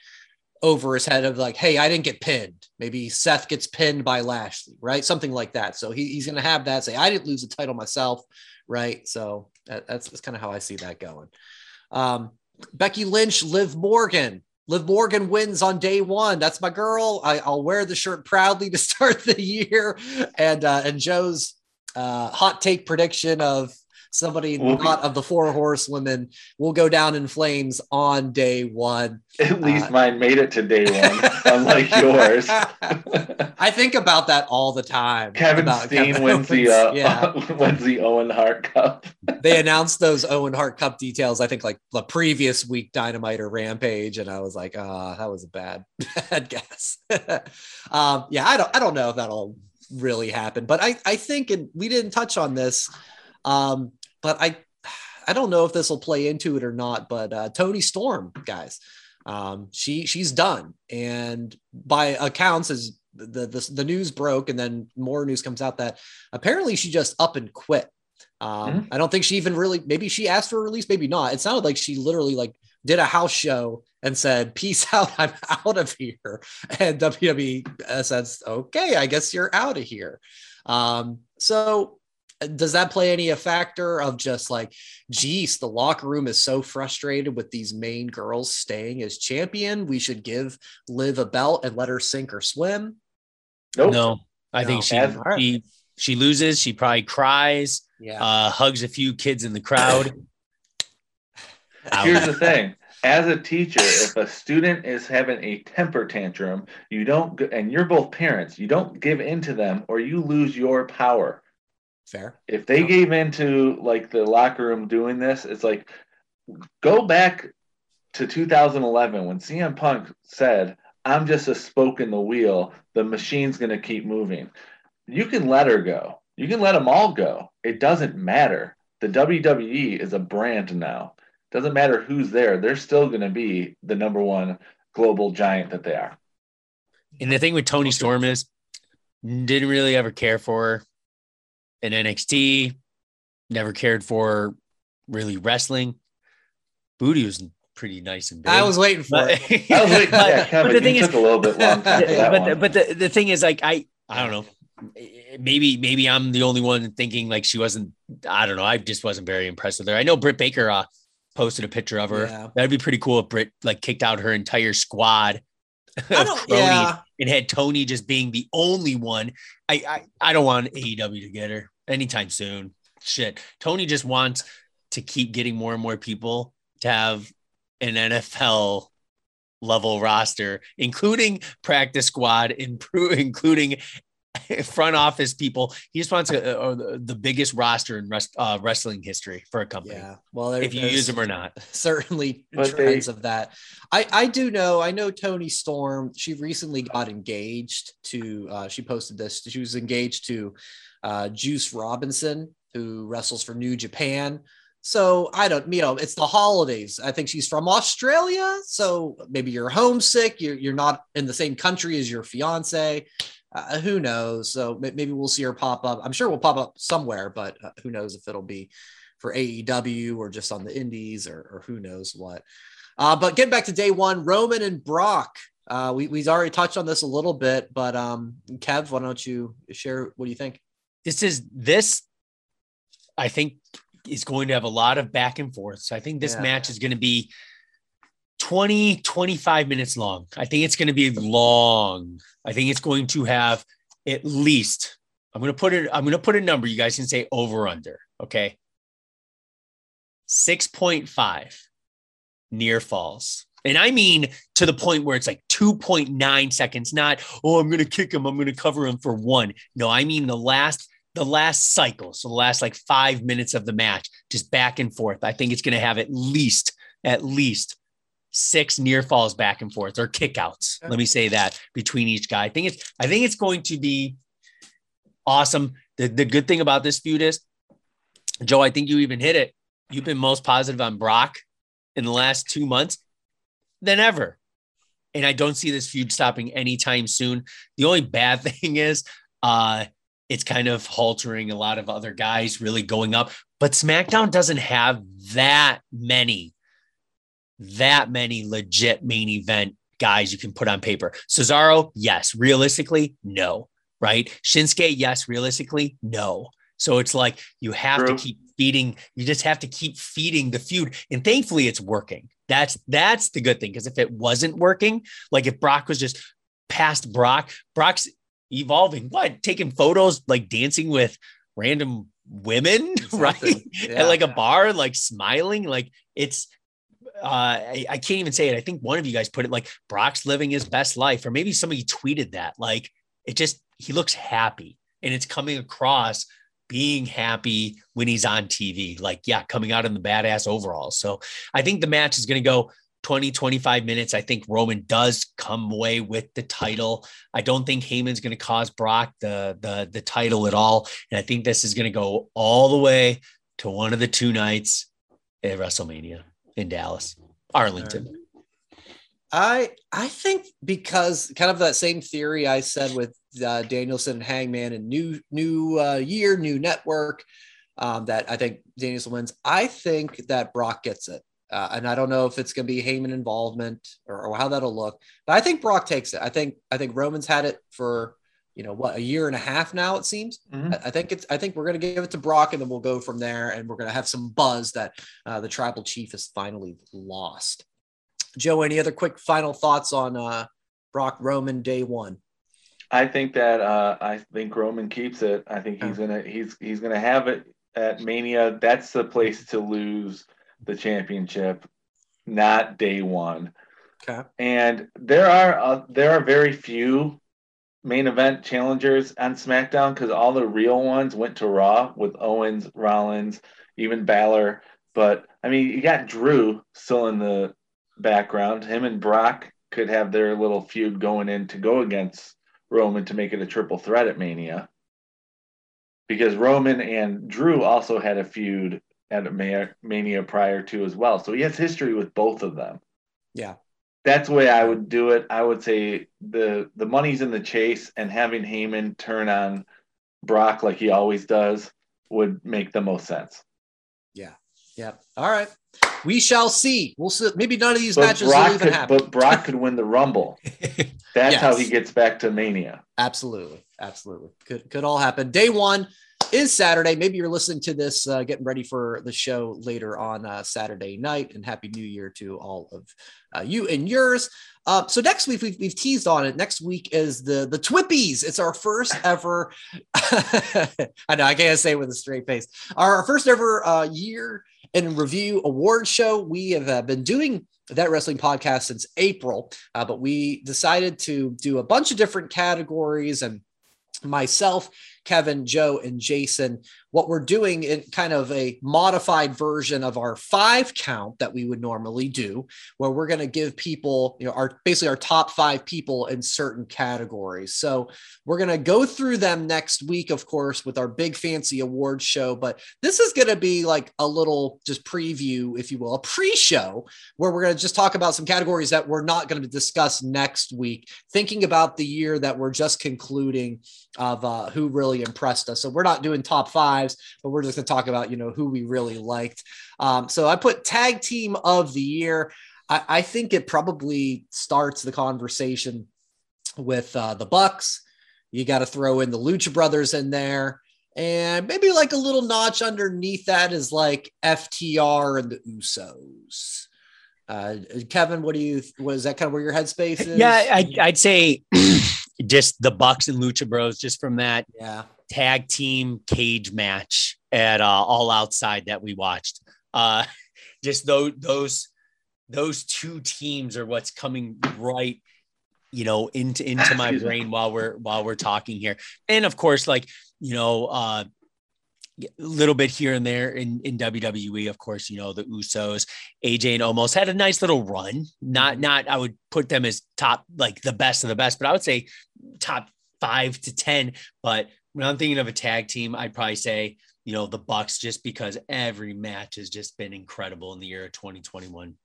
over his head of like, hey, I didn't get pinned. Maybe Seth gets pinned by Lashley, right? Something like that. So he, he's going to have that. Say, I didn't lose the title myself, right? So that, that's that's kind of how I see that going. Um, Becky Lynch, Liv Morgan. Liv Morgan wins on day one. That's my girl. I, I'll wear the shirt proudly to start the year. And uh, and Joe's uh, hot take prediction of somebody Will be- not of the four horsewomen will go down in flames on day one. At least Uh, mine made it to day one, unlike yours. I think about that all the time. Kevin Steen Kevin wins the Owens. yeah. uh, wins the Owen Hart Cup. they announced those Owen Hart Cup details, I think like the previous week Dynamite or Rampage, and I was like, ah, that was a bad, bad guess. um, yeah, I don't I don't know if that'll really happen, but I I think and we didn't touch on this. Um, but I I don't know if this will play into it or not, but uh Toni Storm, guys. Um, she she's done, and by accounts as the, the the news broke, and then more news comes out that apparently she just up and quit. Um, I don't think she even really maybe she asked for a release, maybe not. It sounded like she literally like did a house show and said, Peace out, I'm out of here. And WWE says, Okay, I guess you're out of here. Um, so does that play any a factor of just like, geez, the locker room is so frustrated with these main girls staying as champion? We should give Liv a belt and let her sink or swim. Nope. No, I No. think she, As- she she loses. She probably cries, Yeah. uh, hugs a few kids in the crowd. Here's the thing. As a teacher, if a student is having a temper tantrum, you don't, and you're both parents, you don't give in to them or you lose your power. Fair. If they Yeah. gave into like the locker room doing this, it's like go back to 2011 when CM Punk said, I'm just a spoke in the wheel. The machine's going to keep moving. You can let her go. You can let them all go. It doesn't matter. The WWE is a brand now. Doesn't matter who's there. They're still going to be the number one global giant that they are. And the thing with Toni Storm is, didn't really ever care for her in NXT. Never cared for really wrestling. Booty was pretty nice and big. I was waiting for But, it. I was waiting. But- Yeah, Kevin, but the thing you is, took a little bit long time for that but the, but the, the thing is like I I don't know maybe maybe I'm the only one thinking like she wasn't I don't know I just wasn't very impressed with her. I know Britt Baker uh, posted a picture of her. Yeah. That'd be pretty cool if Britt like kicked out her entire squad I don't, yeah. and had Toni just being the only one. I, I I don't want AEW to get her anytime soon. Shit, Tony just wants to keep getting more and more people to have an NFL level roster, including practice squad, including front office people. He just wants a, a- the- the biggest roster in rest, uh, wrestling history for a company, Yeah. Well, there, if you use them or not. certainly But trends they- of that. I I do know. I know Toni Storm. She recently got engaged to. Uh, she posted this. She was engaged to uh, Juice Robinson, who wrestles for New Japan. So I don't, you know, it's the holidays. I think she's from Australia. So maybe you're homesick. You're you're not in the same country as your fiance. Uh, who knows? So maybe we'll see her pop up. I'm sure we'll pop up somewhere, but uh, who knows if it'll be for AEW or just on the indies or, or who knows what. Uh, but getting back to day one, Roman and Brock. Uh, we, we've already touched on this a little bit, but um, Kev, why don't you share? What do you think? this is this i think is going to have a lot of back and forth so i think this Yeah. match is going to be 20 25 minutes long i think it's going to be long i think it's going to have at least i'm going to put it i'm going to put a number you guys can say over under okay 6.5 near falls and I mean to the point where it's like 2.9 seconds, not, oh, I'm going to kick him. I'm going to cover him for one. No, I mean the last, the last cycle. So the last like five minutes of the match, just back and forth. I think it's going to have at least, at least six near falls back and forth or kickouts. Let me say that between each guy. I think it's, I think it's going to be awesome. The, the good thing about this feud is, Joe, I think you even hit it. You've been most positive on Brock in the last two months than ever. And I don't see this feud stopping anytime soon. The only bad thing is uh it's kind of haltering a lot of other guys really going up, but SmackDown doesn't have that many that many legit main event guys you can put on paper. Cesaro, yes, realistically, no, right? Shinsuke, yes, realistically, no. So it's like you have True. to keep feeding, you just have to keep feeding the feud. And thankfully it's working. That's that's the good thing. Because if it wasn't working, like if Brock was just past Brock, Brock's evolving, what taking photos, like dancing with random women, right? Something. At like a bar, like smiling, like it's uh I, I can't even say it. I think one of you guys put it like Brock's living his best life, or maybe somebody tweeted that. Like it just he looks happy and it's coming across being happy when he's on TV. Like, yeah, coming out in the badass overalls. So I think the match is going to go 20, 25 minutes. I think Roman does come away with the title. I don't think Heyman's going to cause Brock the, the, the title at all. And I think this is going to go all the way to one of the two nights at WrestleMania in Dallas, Arlington. I I think because kind of that same theory I said with uh, Danielson and Hangman and new new uh, year, new network. Um, that I think Danielson wins. I think that Brock gets it, uh, and I don't know if it's going to be Heyman involvement or, or how that'll look. But I think Brock takes it. I think I think Roman's had it for you know what a year and a half now it seems Mhm. I- i think it's i think we're going to give it to brock and then we'll go from there and we're going to have some buzz that uh, the tribal chief has finally lost joe any other quick final thoughts on uh, brock roman day one I think that uh, I think Roman keeps it. I think he's gonna he's he's gonna have it at Mania. That's the place to lose the championship, not day one. okay And there are uh, there are very few main event challengers on SmackDown because all the real ones went to Raw with Owens, Rollins, even Balor. But I mean, you got Drew still in the background. Him and Brock could have their little feud going in to go against Roman to make it a triple threat at Mania. Because Roman and Drew also had a feud at Mania prior to as well. So he has history with both of them yeah that's the way I would do it. I would say the the money's in the chase, and having Heyman turn on Brock like he always does would make the most sense. yeah Yeah. all right we shall see we'll see maybe none of these But matches will even could, happen but Brock could win the Rumble. That's how he gets back to Mania. Absolutely, absolutely. Could could all happen. Day one is Saturday. Maybe you're listening to this, uh, getting ready for the show later on uh, Saturday night. And happy New Year to all of uh, you and yours. Uh, so next week we've, we've teased on it. Next week is the the Twippies. It's our first ever. I know I can't say it with a straight face. Our first ever uh, year in review award show. We have uh, been doing that wrestling podcast since April, uh, but we decided to do a bunch of different categories and myself, Kevin, Joe, and Jason, what we're doing in kind of a modified version of our five count that we would normally do, where we're going to give people, you know, our basically our top five people in certain categories. So we're going to go through them next week, of course, with our big fancy award show. But this is going to be like a little just preview, if you will, a pre show where we're going to just talk about some categories that we're not going to discuss next week, thinking about the year that we're just concluding of uh, who really impressed us. So we're not doing top fives, but we're just going to talk about, you know, who we really liked. Um, so I put tag team of the year. I, I think it probably starts the conversation with uh, the Bucks. You got to throw in the Lucha Brothers in there. And maybe like a little notch underneath that is like FTR and the Usos. Uh, Kevin, what do you, was that kind of where your headspace is? Yeah, I, I'd say just the Bucks and Lucha Bros, just from that yeah. tag team cage match at uh, All Outside that we watched. Uh, just those those those two teams are what's coming right, you know, into into my brain while we're while we're talking here, and of course, like you know, uh, a little bit here and there in in WWE. Of course, you know the Usos, AJ and Omos had a nice little run. Not mm-hmm. not I would put them as top like the best of the best, but I would say top five to ten. But when I'm thinking of a tag team, I'd probably say, you know, the Bucks, just because every match has just been incredible in the year of 2021.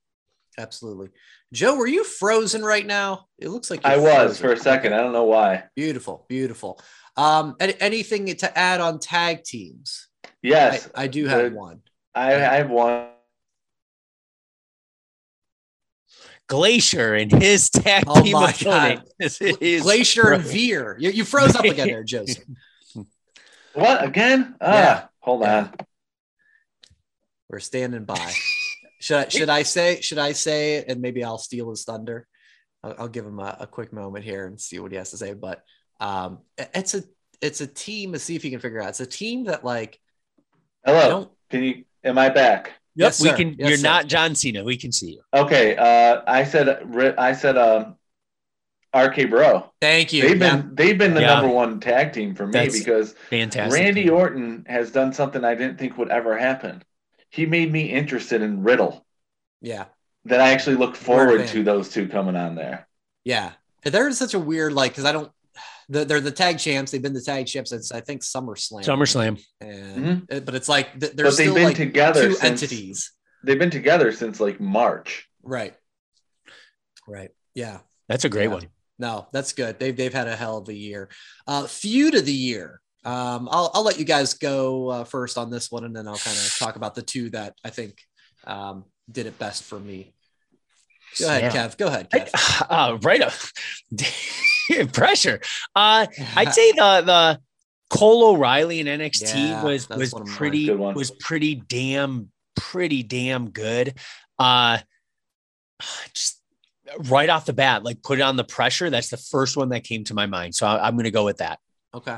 Absolutely. Joe, were you frozen right now? It looks like you're I was frozen. for a second. I don't know why. Beautiful, beautiful. Um, any, anything to add on tag teams? Yes, I, I do have the- one. I, I have one. Glacier and his tag Oh team my opponent is- is- Glacier and Veer. You, you froze up again there, Joseph. What again? Ah, Yeah. hold Yeah. on. We're standing by. Should I, should I say should I say and maybe I'll steal his thunder? I'll, I'll give him a, a quick moment here and see what he has to say. But um, it's a it's a team. Let's see if you can figure it out. It's a team that like Hello. Can you? Am I back? Yep, Yes, we sir. can. Yes, you're sir. not John Cena. We can see you. Okay. Uh, I said. I said. Um, RK Bro. Thank you. They've Yeah. been. They've been the Yeah. number one tag team for me That's because Fantastic. Randy Orton has done something I didn't think would ever happen. He made me interested in Riddle. yeah. That I actually look forward to those two coming on there. Yeah. They're such a weird like because I don't. They're, they're the tag champs. They've been the tag champs since I think SummerSlam. SummerSlam. And, uh, but it's like they're Mm-hmm. but they've still been like together two since, entities. They've been together since like March. Right. Right. Yeah. That's a great Yeah. one. No, that's good. They've they've had a hell of a year. Uh, feud of the year. Um, I'll I'll let you guys go uh, first on this one, and then I'll kind of talk about the two that I think um, did it best for me. Go ahead, Yeah. Kev. Go ahead, Kev. I- uh, right up. pressure. Uh, I'd say the the Cole O'Reilly in NXT Yeah, was was one of mine. pretty was pretty damn pretty damn good. Uh, just right off the bat, like put it on the pressure. That's the first one that came to my mind. So I, I'm going to go with that. Okay.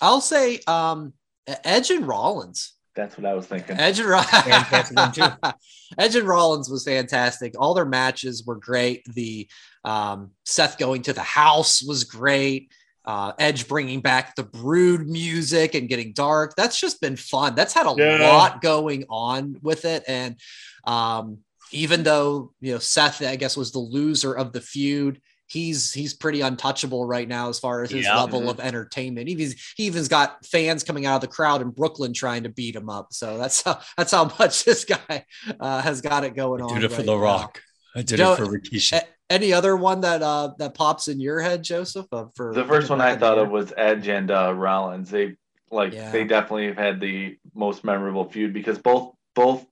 I'll say um Edge and Rollins. That's what I was thinking. Edge and, Ro- Fantastic one, too. Edge and Rollins was fantastic. All their matches were great. The um, Seth going to the house was great. Uh, Edge bringing back the Brood music and getting dark. That's just been fun. That's had a Yeah. lot going on with it. And um, even though you know Seth, I guess, was the loser of the feud, he's he's pretty untouchable right now as far as his Yeah. level of entertainment. He, he even's got fans coming out of the crowd in Brooklyn trying to beat him up. So that's how that's how much this guy uh, has got it going I on. did it for The now. Rock. I did Joe- it for Rikishi. A- any other one that uh, that pops in your head, Joseph? Uh, for The first one I thought of was Edge and uh, Rollins. They like Yeah. they definitely have had the most memorable feud because both both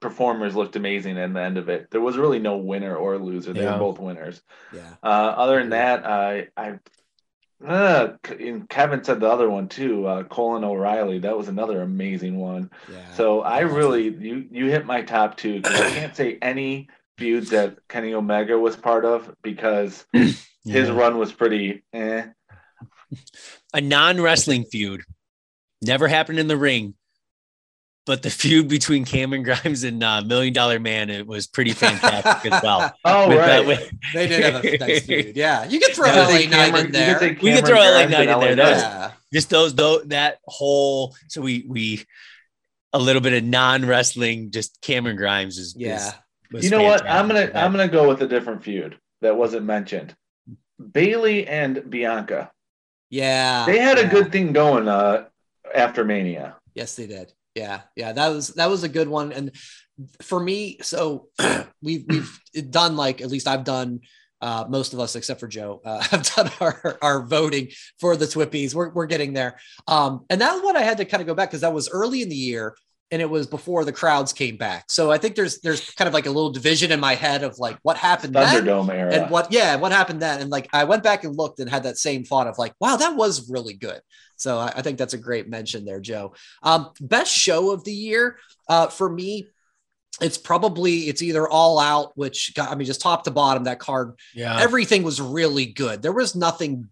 performers looked amazing in the end of it. There was really no winner or loser. They Yeah. were both winners. yeah, Uh, other than that, I I uh, and Kevin said the other one too. Uh, Colin O'Reilly. That was another amazing one. yeah. So I really you you hit my top two because I can't say any feuds that Kenny Omega was part of because his run was pretty eh. a non wrestling feud never happened in the ring, but the feud between Cameron Grimes and uh, Million Dollar Man it was pretty fantastic as well. Oh With, uh, right. with- they did have a nice feud. Yeah, you could throw You could LA say Knight Cameron- in you there. could We could Cameron throw LA Grimes Knight in there. LA That was- yeah, just those those that whole so we we a little bit of non wrestling just Cameron Grimes is yeah. is- was you know what? I'm gonna I'm gonna go with a different feud that wasn't mentioned. Bayley and Bianca. Yeah, They had a good thing going uh after Mania. Yes, they did. Yeah, yeah, that was that was a good one. And for me, so we've we've done like at least I've done uh, most of us except for Joe uh, have done our our voting for the Twippies. We're we're getting there. Um, and that one I had to kind of go back because that was early in the year and it was before the crowds came back. So I think there's there's kind of like a little division in my head of like what happened then era. and what yeah what happened then and like i went back and looked and had that same thought of like wow that was really good so i, I think that's a great mention there joe um best show of the year uh for me it's probably it's either all out which got, i mean just top to bottom that card yeah. everything was really good there was nothing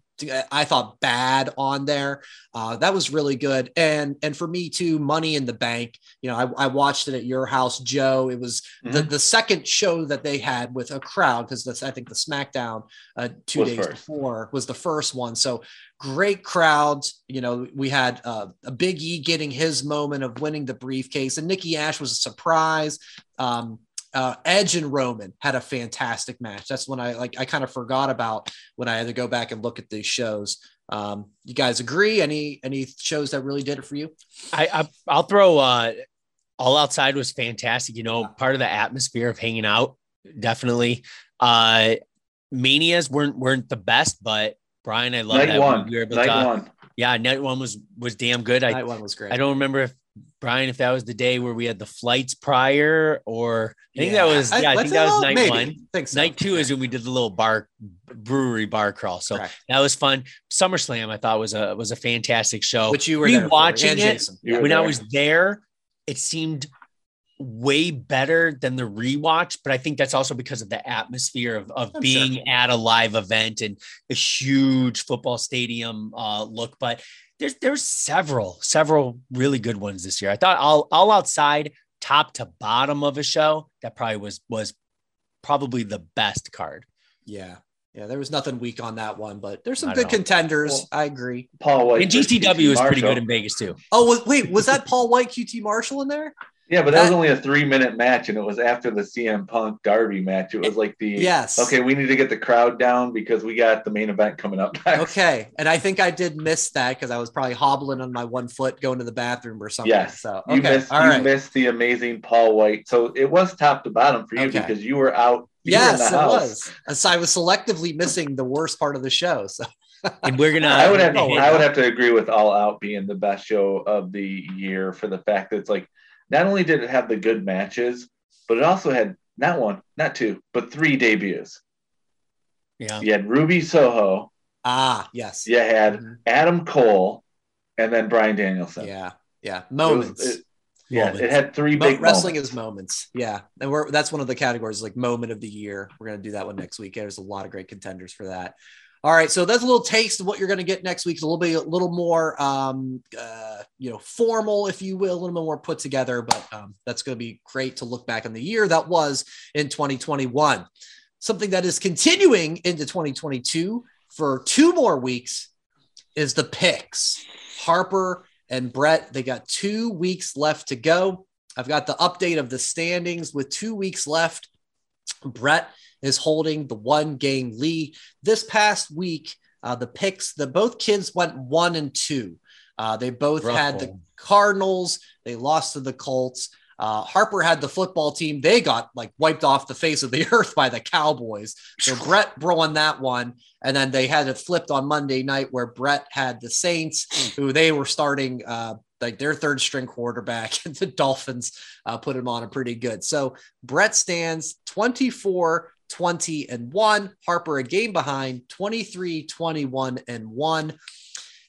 i thought bad on there. Uh, that was really good. And and for me too money in the bank you know i, I watched it at your house joe. It was the, Mhm. the second show that they had with a crowd because that's i think the smackdown uh, two Was days first. before was the first one. So great crowds you know we had uh, a big e getting his moment of winning the briefcase. And nikki ash was a surprise. Um, uh, Edge and Roman had a fantastic match. That's when I like I kind of forgot about when I had to go back and look at these shows. Um, you guys agree? Any any shows that really did it for you? I, I I'll throw uh all outside was fantastic. You know, part of the atmosphere of hanging out, definitely. Uh manias weren't weren't the best, but Brian, I love Night that one. we were able Night to, one. yeah, night one was was damn good. I Night one was great. I don't remember if Brian if that was the day where we had the flights prior or I think that was yeah, I, think that was night one. Think so. Night two is when we did the little bar brewery bar crawl. So Correct. that was fun. SummerSlam I thought was a was a fantastic show. which you were there Rewatching it, were when I was there, it seemed way better than the rewatch, but I think that's also because of the atmosphere of, of I'm being sure. at a live event and a huge football stadium uh, look. But there's there's several, several really good ones this year. I thought all all outside, top to bottom of a show, that probably was was probably the best card. Yeah. Yeah, there was nothing weak on that one, but there's some Not good at contenders. Well- I agree. Paul White. And versus GTW QT was pretty good in Vegas too. Oh, wait, was that Paul White, QT Marshall in there? Yeah, but that was only a three minute match, and it was after the CM Punk Darby match. It was like the Yes. okay, we need to get the crowd down because we got the main event coming up. next. Okay, and I think I did miss that because I was probably hobbling on my one foot going to the bathroom or something. Yes. So You missed all you right. missed the amazing Paul White. So it was top to bottom for you Okay. because you were out. you in Yes, the it house. was. So I was selectively missing the worst part of the show. So And we're gonna I would have to, I would have to agree with All Out being the best show of the year for the fact that it's like not only did it have the good matches, but it also had not one, not two, but three debuts. yeah. You had Ruby Soho, Ah, yes. You had Mhm. Adam Cole and then Bryan Danielson. Yeah. Yeah. It was- Moments. it- yeah, Moments. it had three Mo- big wrestling moments. is moments. Yeah. And we're that's one of the categories like moment of the year. We're gonna do that one next week. There's a lot of great contenders for that. All right, so that's a little taste of what you're going to get next week. It's a little bit, a little more, um, uh, you know, formal, if you will, a little bit more put together. But um, that's going to be great to look back on the year that was in 2021. Something that is continuing into 2022 for two more weeks is the picks. Harper and Brett, they got two weeks left to go. I've got the update of the standings with two weeks left. Brett is holding the one game lead. This past week, uh, the picks, the both kids went one and two. Uh, they both Rough had the. Cardinals. They lost to the Colts. Uh, Harper had the football team. They got like wiped off the face of the earth by the Cowboys. So Brett won that one. And then they had it flipped on Monday night where Brett had the Saints, who they were starting uh, like their third string quarterback, and the Dolphins uh, put him on a pretty good. So Brett stands 24, 20, and 1. Harper a game behind, 23, 21, and 1.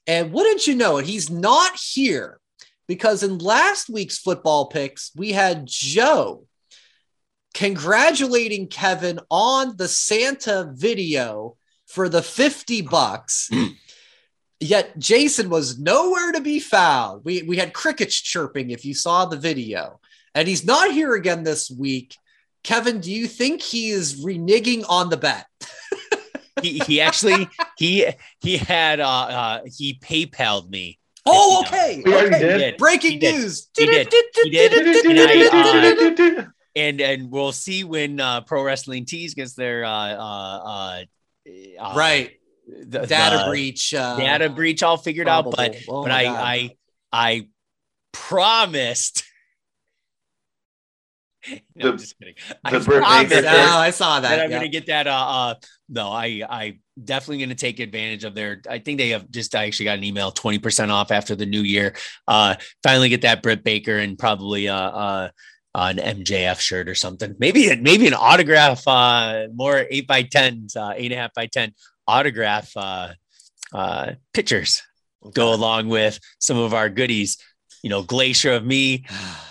And wouldn't you know it, he's not here because in last week's football picks, we had Joe congratulating Kevin on the Santa video for the 50 bucks. Yet Jason was nowhere to be found. We, we had crickets chirping if you saw the video. And he's not here again this week. Kevin, do you think he is reneging on the bet? he, he actually he he had uh uh he PayPal'd me. Oh, okay. We already okay. did? did. Breaking He did. news. He did. He did. And and we'll see when uh Pro Wrestling Tees gets their uh uh uh, uh right. the, Data the breach. Uh, data breach all figured out, but. Oh but I God. I I promised. No, I'm just kidding. the I Britt promised No. I saw that. that I'm yeah. gonna get that. Uh, uh, no, I I definitely gonna take advantage of their. I think they have just. I actually got an email, twenty percent off after the new year. Uh, finally get that Britt Baker and probably uh uh an MJF shirt or something. Maybe maybe an autograph. Uh, more eight by tens, uh, eight and a half by ten autograph. Uh, uh, pictures go along with some of our goodies. You know, Glacier of me,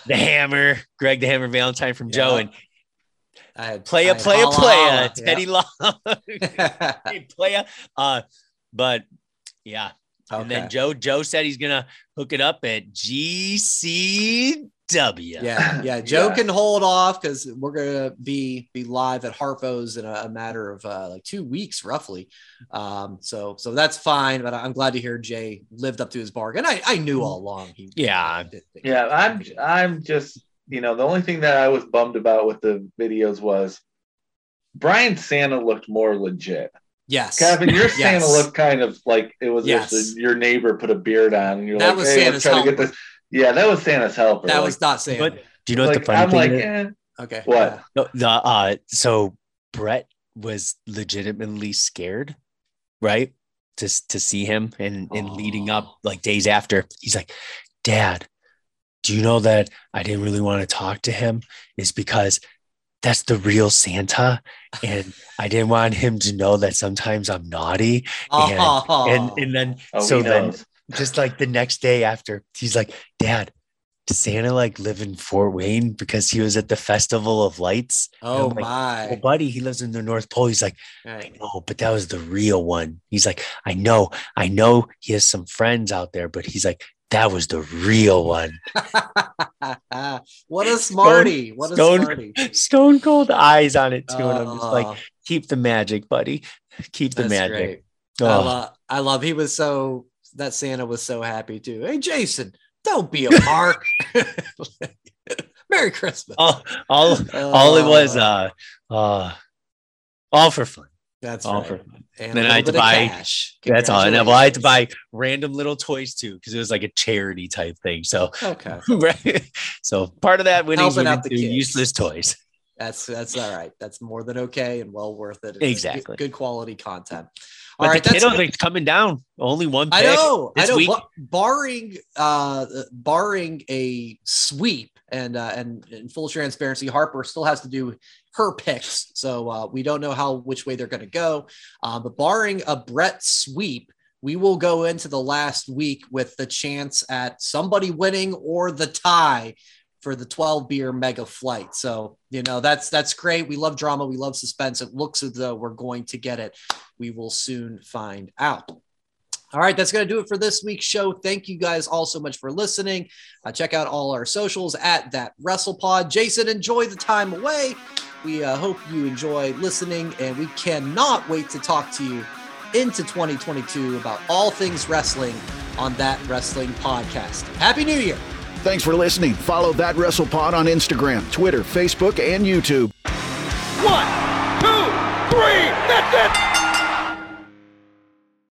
the Hammer, Greg the Hammer Valentine from Joe, and I had playa, I had playa, holla, playa, holla. Teddy Long, Yeah. hey, playa. Uh, but yeah, and then Joe, Joe said he's gonna hook it up at GCW. yeah, yeah. Joe Yeah. can hold off because we're gonna be be live at Harpo's in a, a matter of uh, like two weeks, roughly. Um, so so that's fine. But I'm glad to hear Jay lived up to his bargain. I I knew all along. He Yeah. did think- Yeah, I'm I'm just you know the only thing that I was bummed about with the videos was Brian Santa looked more legit. yes. Kevin, your Santa Yes. looked kind of like it was Yes. a- your neighbor put a beard on and you're That like, was hey, Santa's let's try to get this. Yeah, that was Santa's helper. That like, was not Santa. But do you know what the funny I'm thing like, is? eh. okay. What? yeah. No, the uh, so Brett was legitimately scared, right? To to see him and and leading up Oh. like days after, he's like, Dad, do you know that I didn't really want to talk to him? Is because that's the real Santa, and I didn't want him to know that sometimes I'm naughty. And Oh. and and then Oh, so then knows. Just like the next day after, he's like, Dad, does Santa like live in Fort Wayne because he was at the Festival of Lights? oh like, my. Well, buddy, he lives in the North Pole. He's like, I know, but that was the real one. He's like, I know, I know he has some friends out there, but he's like, that was the real one. what a smarty! What a Stone- smarty! Stone cold eyes on it too. and I'm just Oh, like, keep the magic, buddy. Keep the magic. great. I, Oh, love, I love. He was so that Santa was so happy too. Hey, Jason, don't be a mark. Merry Christmas. all, all, all it was, Oh, uh, uh, all for fun. that's all right. for fun. And Then I had to buy- cash. That's all. And well, I had to buy random little toys too because it was like a charity type thing. So, Okay, right. So part of that winnings went out the useless toys. that's that's all right. That's more than okay and well worth it. It's Exactly. good, good quality content. But All right, the kiddo thing's coming down. Only one pick I know, I know. week. ba- barring, uh, barring a sweep, and uh, and in full transparency, Harper still has to do her picks, so uh, we don't know how which way they're going to go. Uh, but barring a Brett sweep, we will go into the last week with the chance at somebody winning or the tie for the 12 beer mega flight. So, you know, that's that's great. We love drama, we love suspense. It looks as though we're going to get it. We will soon find out. All right, that's going to do it for this week's show. Thank you guys all so much for listening. Uh, check out all our socials at that WrestlePod. Jason, enjoy the time away. We uh, hope you enjoy listening, and we cannot wait to talk to you into 2022 about all things wrestling on that wrestling podcast. Happy New Year! Thanks for listening. Follow That WrestlePod on Instagram, Twitter, Facebook, and YouTube. One, two, three, that's it!